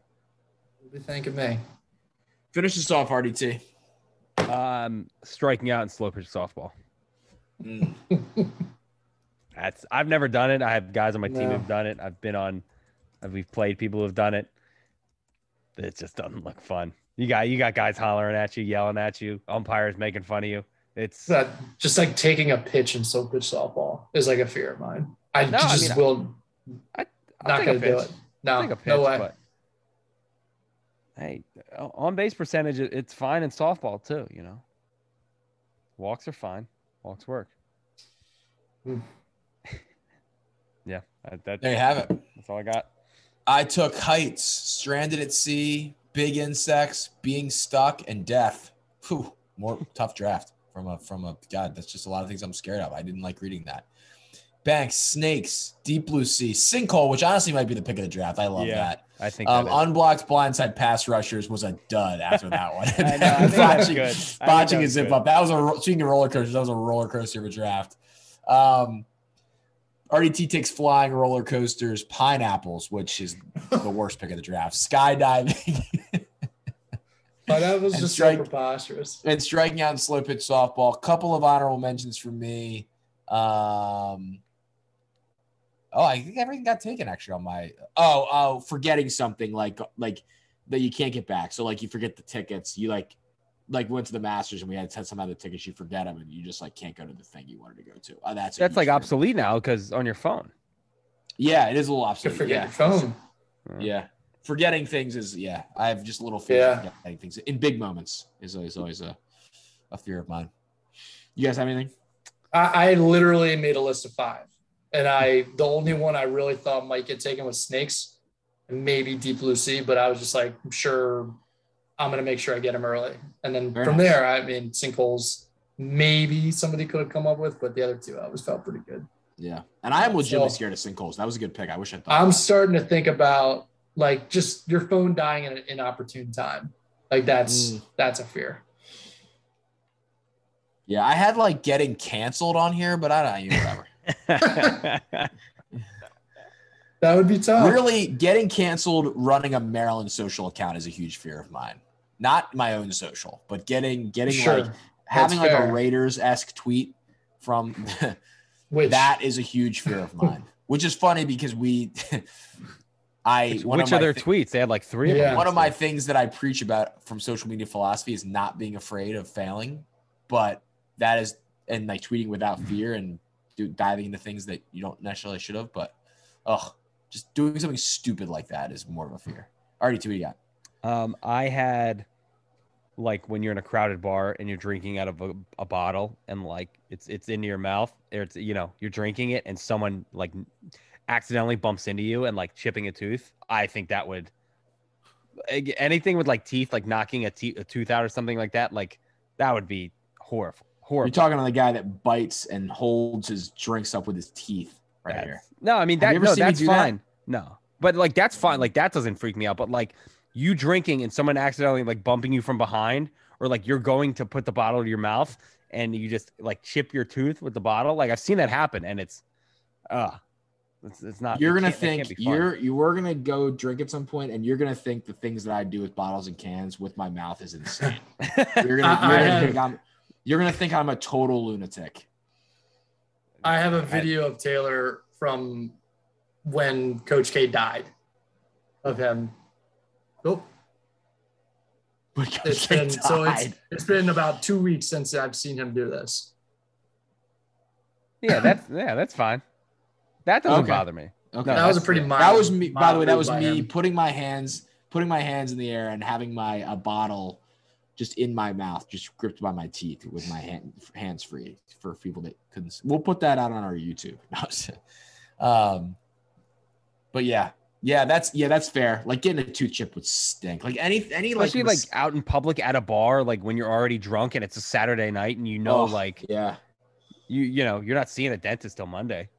You'll be thanking me. Finish this off, RDT. Um, striking out in slow pitch softball. Mm. That's I've never done it. I have guys on my team No. who've done it. I've been on. We've played people who've done it. It just doesn't look fun. You got you got guys hollering at you, yelling at you, umpires making fun of you. It's That just like taking a pitch in so pitch softball is like a fear of mine. I No, I just mean, will I'll not going to do it. No, pitch, no way. but hey, on base percentage, it's fine in softball too. You know, walks are fine. Walks work. Hmm. That, that, There you have it. that's all I got. I took heights, stranded at sea, big insects, being stuck, and death. Whew, more tough draft from a from a God. That's just a lot of things I'm scared of. I didn't like reading that. Banks, snakes, deep blue sea, sinkhole, which honestly might be the pick of the draft. I love Yeah, that. I think Um, unblocked blindside pass rushers was a dud after that one. I know, I think that's botching. I botching a zip good. up. That was a speaking of roller coasters. That was a roller coaster of a draft. Um, RDT takes flying roller coasters, pineapples, which is the worst pick of the draft. Skydiving But that was And just strike- so preposterous. and striking out in slow pitch softball. Couple of honorable mentions for me. Um, Oh, I think everything got taken actually on my. Oh, oh, forgetting something like like that you can't get back. So like you forget the tickets. You like like went to the Masters and we had some other tickets. You forget them and you just like can't go to the thing you wanted to go to. Oh, that's That's like fear. obsolete now because on your phone. Yeah, it is a little obsolete. forget Yeah. your phone. Yeah. Forgetting things is yeah. I have just a little fear Yeah. of forgetting things in big moments is always always a, a fear of mine. You guys have anything? I, I literally made a list of five, and I the only one I really thought might get taken was snakes, and maybe deep blue sea. But I was just like, I'm sure I'm gonna make sure I get them early, and then Very from nice. there, I mean, sinkholes maybe somebody could have come up with, but the other two I always felt pretty good. Yeah. And I am legitimately So- scared of sinkholes. That was a good pick. I wish I thought. I'm of starting to think about like just your phone dying at an inopportune time. Like that's Mm. that's a fear. yeah, I had like getting canceled on here, but I don't know, whatever. That would be tough. really getting canceled running a Maryland social account is a huge fear of mine. Not my own social, but getting getting Sure. like having like fair. a Raiders esque tweet from Which that is a huge fear of mine. Which is funny because we I which one which of are their thi- tweets? They had like three of Yeah. them. one of my things that I preach about from social media philosophy is not being afraid of failing, but that is and like tweeting without fear and do, diving into things that you don't necessarily should have. But ugh, just doing something stupid like that is more of a fear. Already two you got. Um, I had like when you're in a crowded bar and you're drinking out of a, a bottle and like it's it's into your mouth or it's you know you're drinking it and someone like accidentally bumps into you and like chipping a tooth. I think that would anything with like teeth like knocking a, te- a tooth out or something like that like that would be horrible. horrible You're talking to the guy that bites and holds his drinks up with his teeth right That's- here. No, I mean that. No, that's do that? fine. No, but like that's fine. Like that doesn't freak me out. But like you drinking and someone accidentally like bumping you from behind, or like you're going to put the bottle to your mouth and you just like chip your tooth with the bottle. Like I've seen that happen, and it's, uh, it's, it's not. You're it gonna can't- it can't think you're you were gonna go drink at some point, and you're gonna think the things that I do with bottles and cans with my mouth is insane. You're gonna, I- you're I gonna have- think I'm you're gonna think I'm a total lunatic. I have a video of Taylor from when Coach K died of him. Oh, But it's Coach K been so it's it's been about two weeks since I've seen him do this. yeah, that's yeah, that's fine. That doesn't Okay. bother me. okay. that was a pretty mild. that was me. By the way, that was me him. putting my hands putting my hands in the air and having my a bottle just in my mouth, just gripped by my teeth with my hand, hands free for people that couldn't. s- We'll put that out on our YouTube. um, but yeah, yeah, that's yeah, that's fair. Like getting a tooth chip would stink. Like any any like Especially like mis- out in public at a bar, like when you're already drunk and it's a Saturday night and you know, Oh, like yeah, you you know you're not seeing a dentist till Monday.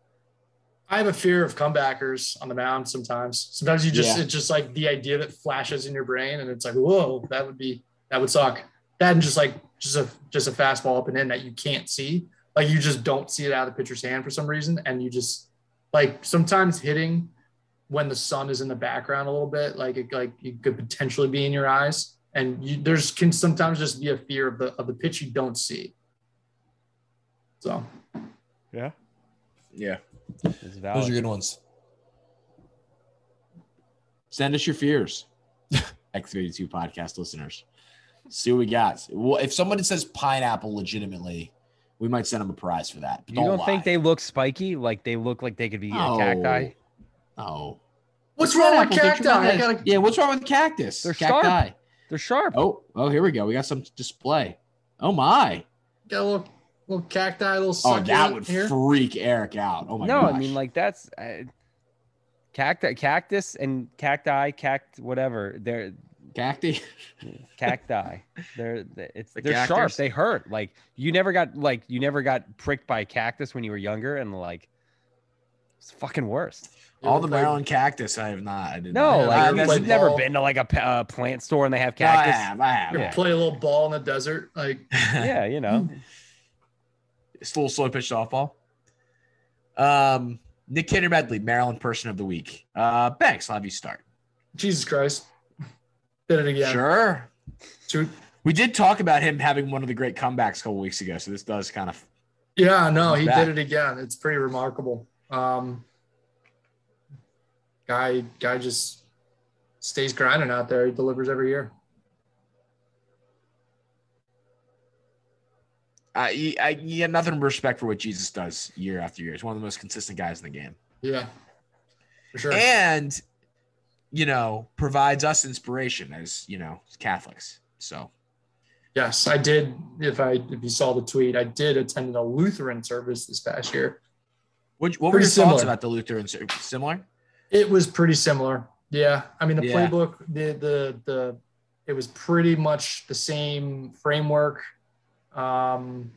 I have a fear of comebackers on the mound sometimes. Sometimes you just Yeah. it's just like the idea that flashes in your brain and it's like, whoa, that would be that would suck. That and just like just a just a fastball up and in that you can't see. Like you just don't see it out of the pitcher's hand for some reason. And you just like sometimes hitting when the sun is in the background a little bit, like it like it could potentially be in your eyes. And you, there's can sometimes just be a fear of the of the pitch you don't see. So Yeah, yeah. Those are good ones. Send us your fears, X82 podcast listeners. See what we got. Well, if someone says pineapple legitimately, we might send them a prize for that. But You don't lie. think they look spiky? Like they look like they could be No. a cacti? Oh. what's wrong with Pineapple, think about cacti? Gotta Yeah, what's wrong with cactus? They're Cacti. sharp. They're sharp. Oh, oh, here we go. We got some display. Oh my. Got a little, little cacti, little Oh, that would here. freak Eric out. Oh my no, gosh. I mean like that's uh, cacti, cactus, and cacti, cact, whatever. They're cacti. cacti. They're it's The they're sharp. They hurt. Like you never got like you never got pricked by a cactus when you were younger, and like it's fucking worst. All the Like- Maryland cactus, I have not. I did No, not. like I you've played never ball. been to like a uh, plant store and they have No, I cactus. have. I have. You Yeah. play a little ball in the desert, like yeah, you know. It's full slow pitch softball. Um, Nick Kinder Medley, Maryland Person of the Week. Uh, Banks, I'll have you start. Jesus Christ. Did it again. Sure. Two- We did talk about him having one of the great comebacks a couple weeks ago, so this does kind of. Yeah, no, he Back. did it again. It's pretty remarkable. Um, guy guy just stays grinding out there. He delivers every year. I, I, have nothing but respect for what Jesus does year after year. He's one of the most consistent guys in the game. Yeah, for sure. And, you know, provides us inspiration as, you know, Catholics. So, yes, I did. If I if you saw the tweet, I did attend a Lutheran service this past year. what, what were your similar. thoughts about the Lutheran? ser- Similar? It was pretty similar. Yeah, I mean the Yeah. playbook, the the the, it was pretty much the same framework. Um,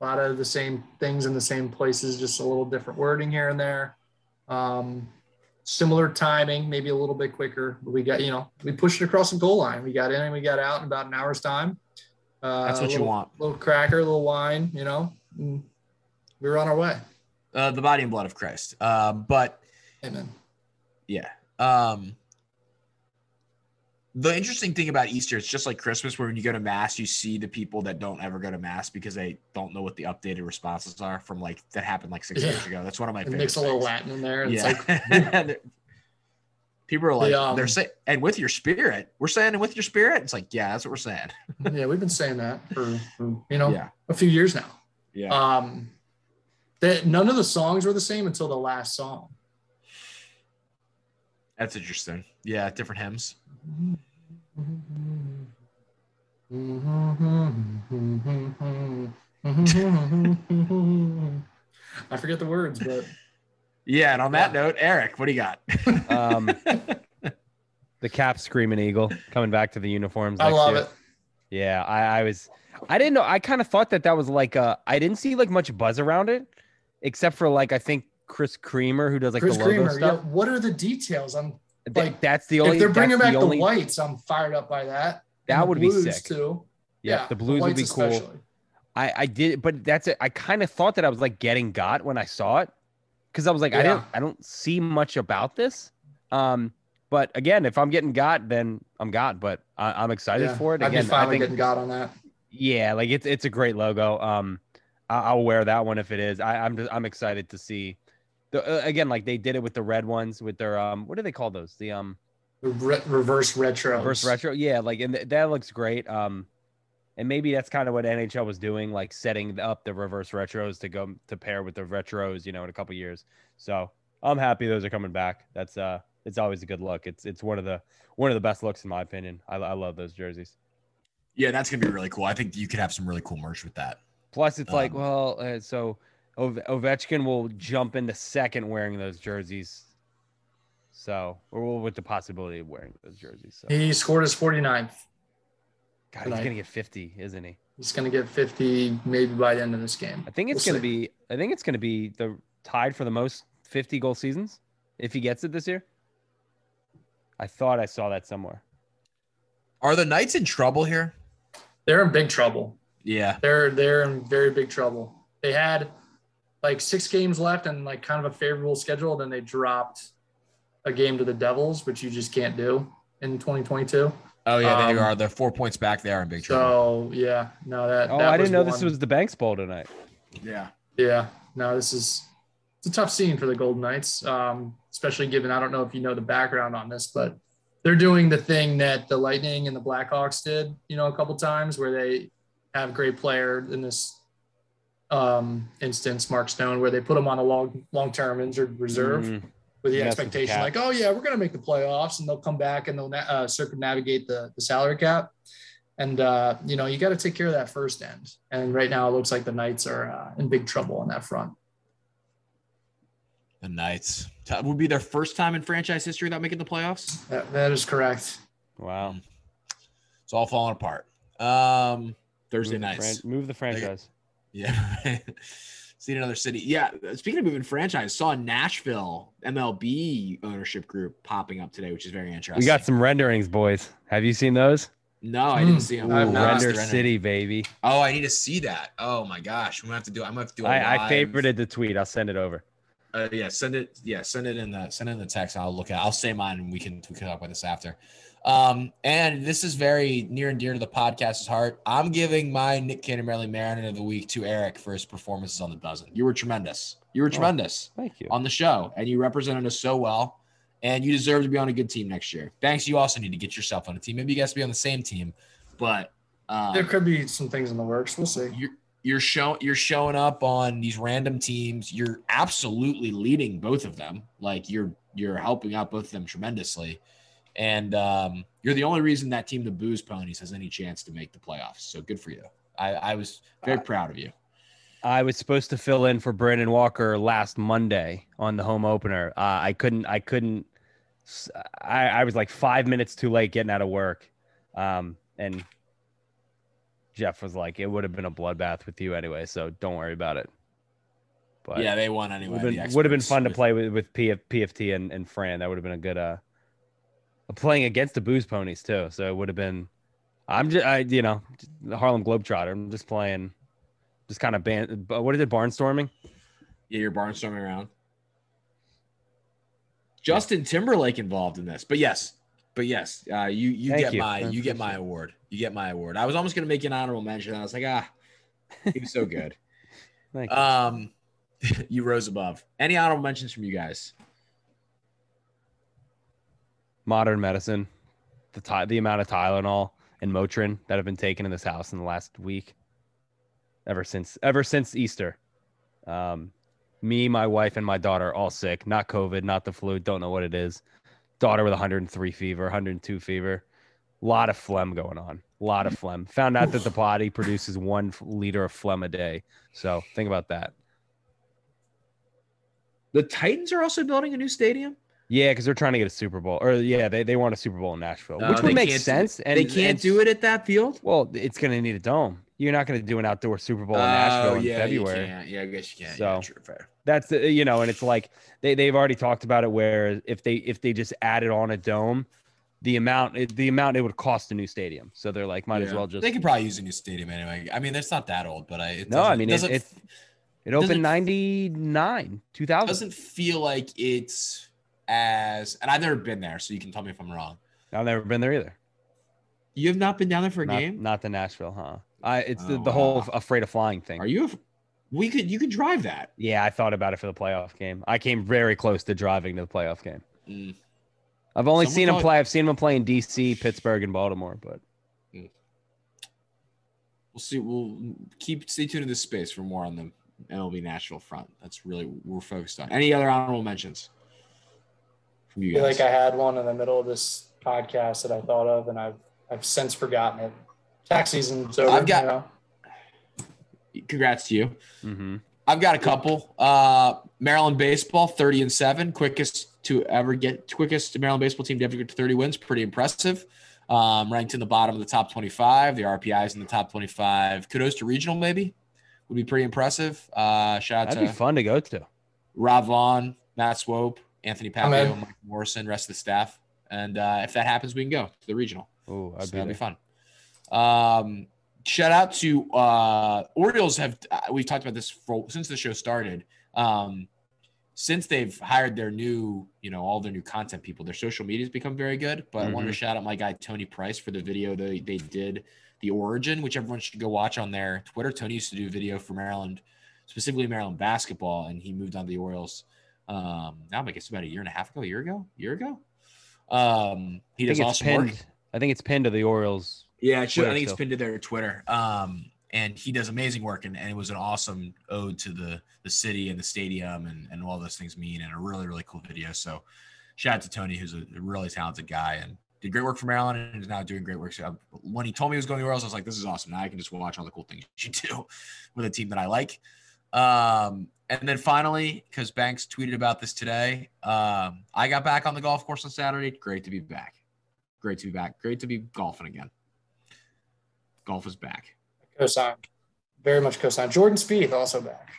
a lot of the same things in the same places, just a little different wording here and there. Um, similar timing, maybe a little bit quicker. But we got you know we pushed it across the goal line. We got in and we got out in about an hour's time. Uh, That's what you want. A Little cracker, a little wine, you know. we were on our way. Uh, the body and blood of Christ. Um, but Amen. Yeah. Um the interesting thing about Easter, it's just like Christmas, where when you go to mass, you see the people that don't ever go to mass because they don't know what the updated responses are from like that happened like six Yeah. years ago. That's one of my favorite. mix a little. Latin in there. Yeah. Like people are like The, um, they're saying, and with your spirit, we're saying, and with your spirit, it's like, yeah, that's what we're saying. yeah, we've been saying that for, for, you know Yeah. a few years now. Yeah. Um, that none of the songs were the same until the last song. That's interesting. Yeah, different hymns. I forget the words, but Yeah, and on that Yeah. note, Eric, what do you got? Um, the cap screaming eagle coming back to the uniforms. I love year. it. Yeah, I, I was, I didn't know. I kind of thought that that was like a. I didn't see like much buzz around it, except for like I think Chris Creamer who does like Chris the logo Creamer. Yeah, stuff. what are the details? I'm Th- like, that's the only. if they're bringing back the, only, whites, I'm fired up by that. That the would be sick. too. Yeah, the blues would be cool. especially. I I did, but that's it. I kind of thought that I was like getting got when I saw it, because I was like, I Yeah. didn't, I don't see much about this. Um, but again, if I'm getting got, then I'm got. But I, I'm excited Yeah, for it. I'd Again, be fine I think getting got on that. Yeah, like it's it's a great logo. Um, I, I'll wear that one if it is. I, I'm just I'm excited to see. The, uh, again, like they did it with the red ones with their um, what do they call those? The um, The re- reverse retro. reverse retro. Yeah, like and th- that looks great. Um, and maybe that's kind of what NHL was doing, like setting up the reverse retros to go to pair with the retros, you know, in a couple years. So I'm happy those are coming back. That's uh, it's always a good look. It's it's one of the one of the best looks in my opinion. I, I love those jerseys. yeah, that's gonna be really cool. I think you could have some really cool merch with that. Plus, it's like, Um, well, uh, so Ove- Ovechkin will jump into second wearing those jerseys. So, or with the possibility of wearing those jerseys. So, He scored his 49th. God, he's gonna get 50, isn't he? He's going to get 50 maybe by the end of this game. I think it's We'll gonna see. be. I think it's gonna be the tied for the most 50 goal seasons if he gets it this year. I thought I saw that somewhere. Are the Knights in trouble here? They're in big trouble. Yeah. They're they're in very big trouble. They had like six games left and like kind of a favorable schedule. Then they dropped a game to the Devils, which you just can't do in 2022. Oh yeah, they Um, are. They're four points back. They are in big trouble. So yeah, no that. Oh, that I didn't know was this was the Banks Bowl tonight. yeah. Yeah, no, this is it's a tough scene for the Golden Knights, um, especially given I don't know if you know the background on this, but they're doing the thing that the Lightning and the Blackhawks did, you know, a couple times where they have a great player in this um, instance, Mark Stone, where they put him on a long long term injured reserve Mm, with the Mess with the expectation like, oh yeah, we're gonna make the playoffs, and they'll come back and they'll na- uh, circumnavigate the the salary cap. And uh, you know, you got to take care of that first end. And right now, it looks like the Knights are uh, in big trouble on that front. The Knights T- would be their first time in franchise history without making the playoffs. That, that is correct. wow. It's all falling apart. Um, Thursday Move the nights. fran- move the franchise. Yeah. Seen another city. Yeah. Speaking of moving franchise, saw Nashville MLB ownership group popping up today, which is very interesting. We got some renderings, boys. Have you seen those? No, I didn't Mm, see them. I have Ooh. Render Render. City, baby. Oh, I need to see that. Oh my gosh, I'm gonna have to do. I'm gonna have to do. a I, I live- favorited the tweet. I'll send it over. Uh, yeah, send it. Yeah, send it in the send it in the text. I'll look at. I'll say mine, and we can we can talk about this after. Um, and this is very near and dear to the podcast's heart. I'm giving my Nick Cannon Maryland Mariner of the week to Eric for his performances on the dozen. You were tremendous. You were tremendous Thank you. on the show, and you represented us so well. And you deserve to be on a good team next year. Thanks. You also need to get yourself on a team. Maybe you guys be on the same team, but um, There could be some things in the works. We'll see. you're you're showing you're showing up on these random teams. You're absolutely leading both of them. Like you're you're helping out both of them tremendously, and um, you're the only reason that team, the Booze Ponies, has any chance to make the playoffs. So good for you. I, I was very proud of you. I was supposed to fill in for Brandon Walker last Monday on the home opener. Uh, I couldn't. I couldn't. I was like five minutes too late getting out of work, um, and Jeff was like, "It would have been a bloodbath with you anyway, so don't worry about it." But yeah, they won anyway. would have been, would have been experts fun to play with with PF, PFT and, and Fran. That would have been a good uh, playing against the Booze Ponies too. So it would have been. I'm just, I, you know, the Harlem Globetrotter. I'm just playing, just kind of ban. What is it? Barnstorming. Yeah, you're barnstorming around. Justin Timberlake involved in this, but yes, but yes, uh, you you Thank get you. my you get my award. You get my award. I was almost gonna make an honorable mention. I was like, ah, he was so good. Thank you. um, you rose above. Any honorable mentions from you guys? Modern medicine, the ty- the amount of Tylenol and Motrin that have been taken in this house in the last week, ever since ever since Easter. Um, me, my wife, and my daughter all sick. Not COVID, not the flu. Don't know what it is. Daughter with 103 fever, 102 fever. A lot of phlegm going on. A lot of phlegm. Found out that the body produces one liter of phlegm a day. So think about that. The Titans are also building a new stadium. Yeah, because they're trying to get a Super Bowl, or yeah, they, they want a Super Bowl in Nashville, No, which they would make can't sense. And they can't do it at that field. Well, it's going to need a dome. You're not going to do an outdoor Super Bowl in Oh, Nashville in yeah, February. You can't. Yeah, I guess you can't. So- yeah, true, fair. That's uh, you know, and it's like they they've already talked about it. Where if they if they just added on a dome, the amount it, the amount it would cost a new stadium. So they're like, might as Yeah. well just. They could probably use a new stadium anyway. I mean, it's not that old, but I. It No, I doesn't- mean, it- doesn't it- doesn't- opened ninety nine, two thousand. doesn't feel like it's as and I've never been there, so you can tell me if I'm wrong. I've never been there either. You have not been down there for a Not, game? not the Nashville, huh? I it's the, Oh, the whole wow. afraid of flying thing. Are you? We could you could drive that. Yeah, I thought about it for the playoff game. I came very close to driving to the playoff game. Mm. I've only Someone seen him play. I've seen him play in DC, Pittsburgh, and Baltimore. But We'll see. We'll keep stay tuned to this space for more on the MLB Nashville front. That's really what we're focused on. Any other honorable mentions from I feel like I had one in the middle of this podcast that I thought of, and I've I've since forgotten it. Tax season's over. I've got- you know? Congrats to you. mm-hmm. I've got a couple. Uh, Maryland baseball, thirty and seven, quickest to ever get quickest Maryland baseball team to ever get to thirty wins. Pretty impressive. Um, ranked in the bottom of the top twenty-five. The RPI is in the top twenty-five. Kudos to regional, maybe would be pretty impressive. Uh, shout out that'd to be fun to go to. Rob Vaughn, Matt Swope, Anthony I'm Papio. Mike Morrison, rest of the staff. And uh, if that happens, we can go to the regional. Oh, so be, that'd be there. fun. Um, shout out to uh, Orioles. Have uh, we've talked about this for, since the show started. Um, since they've hired their new, you know, all their new content people, their social media's become very good. But I wanted to shout out my guy Tony Price for the video they they did the origin, which everyone should go watch on their Twitter. Tony used to do video for Maryland, specifically Maryland basketball, and he moved on to the Orioles. Um, now I guess about a year and a half ago, a year ago, a year ago. Um, he does think it's awesome work. I think it's pinned to the Orioles. Yeah, it should. I Twitter think it's pinned to their Twitter. Um, and he does amazing work, and, and it was an awesome ode to the the city and the stadium and and all those things mean, and a really really cool video. So, shout out to Tony, who's a really talented guy and did great work for Maryland, and is now doing great work. So uh, when he told me he was going to the Orioles, I was like, this is awesome. Now I can just watch all the cool things you do with a team that I like. Um, and then finally, because Banks tweeted about this today, um, I got back on the golf course on Saturday. Great to be back. Great to be back. Great to be golfing again. Golf is back. Cosign. Very much cosign. Jordan Spieth also back.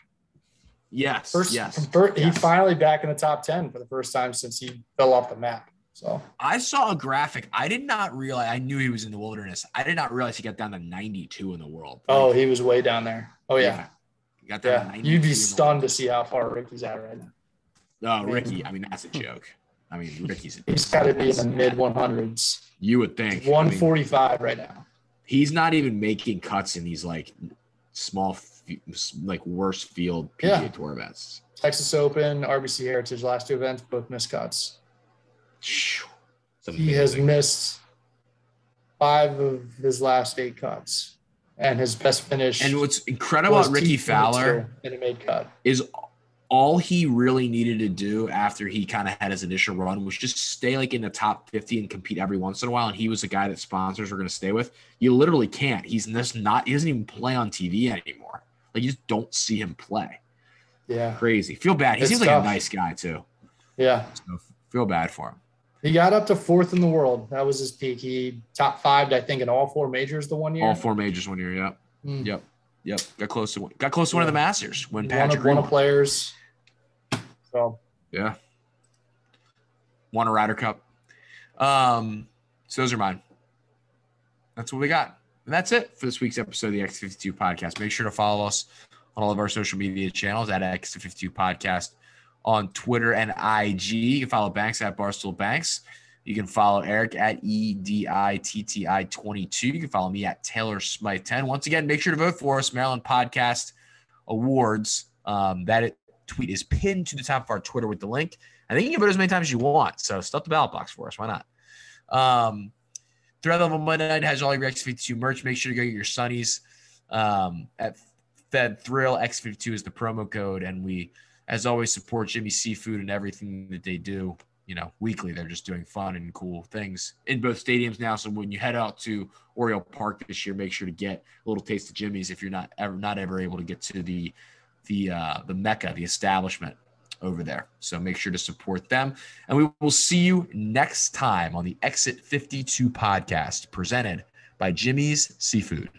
Yes. First, yes. fir- yes. he finally back in the top ten for the first time since he fell off the map. So I saw a graphic. I did not realize. I knew he was in the wilderness. I did not realize he got down to 92 in the world. oh, he was way down there. Oh yeah, He got down to yeah. You'd be stunned to see how far Rickie's at right now. world. Oh, Rickie. I mean, that's a joke. I mean, Rickie's. He's got to be in the mid 100s. You would think. I mean, 145 right now. he's not even making cuts in these like small, f- like worst field PGA Yeah. Tour events. Texas Open, RBC Heritage, last two events, both missed cuts. He has missed five of his last eight cuts, and his best finish. And what's incredible about Rickie Fowler in a made cut. is all he really needed to do after he kind of had his initial run was just stay like in the top 50 and compete every once in a while. And he was a guy that sponsors were going to stay with. You literally can't. He's just not, he doesn't even play on TV anymore. Like you just don't see him play. Yeah, Crazy. Feel bad. He It's seems like a nice guy too. yeah. So feel bad for him. He got up to fourth in the world. That was his peak. He top five, I think, in all four majors the one year. All four majors one year. Yep. Mm. Yep. Yep. Got close to one. got close to one of the Masters when Patrick of, one Reed of players. So Yeah. Won a Ryder Cup. Um, so those are mine. That's what we got. And that's it for this week's episode of the X52 podcast. Make sure to follow us on all of our social media channels at X52 podcast on Twitter and IG. You can follow Banks at Barstool Banks. You can follow Eric at E EDITTI22. You can follow me at Taylor Smythe 10. Once again, make sure to vote for us, Maryland Podcast Awards. Um, that tweet is pinned to the top of our Twitter with the link. I think you can vote as many times as you want. So stuff the ballot box for us. Why not? Um, Thread Level Monday Night has all your X52 merch. Make sure to go get your Sunnies um, at Fed Thrill. X52 is the promo code. And we, as always, support Jimmy Seafood and everything that they do. You know, weekly, they're just doing fun and cool things in both stadiums now. So when you head out to Oriole Park this year, make sure to get a little taste of Jimmy's if you're not ever not ever able to get to the the uh, the mecca, the establishment over there. So make sure to support them. And we will see you next time on the Exit 52 podcast presented by Jimmy's Seafood.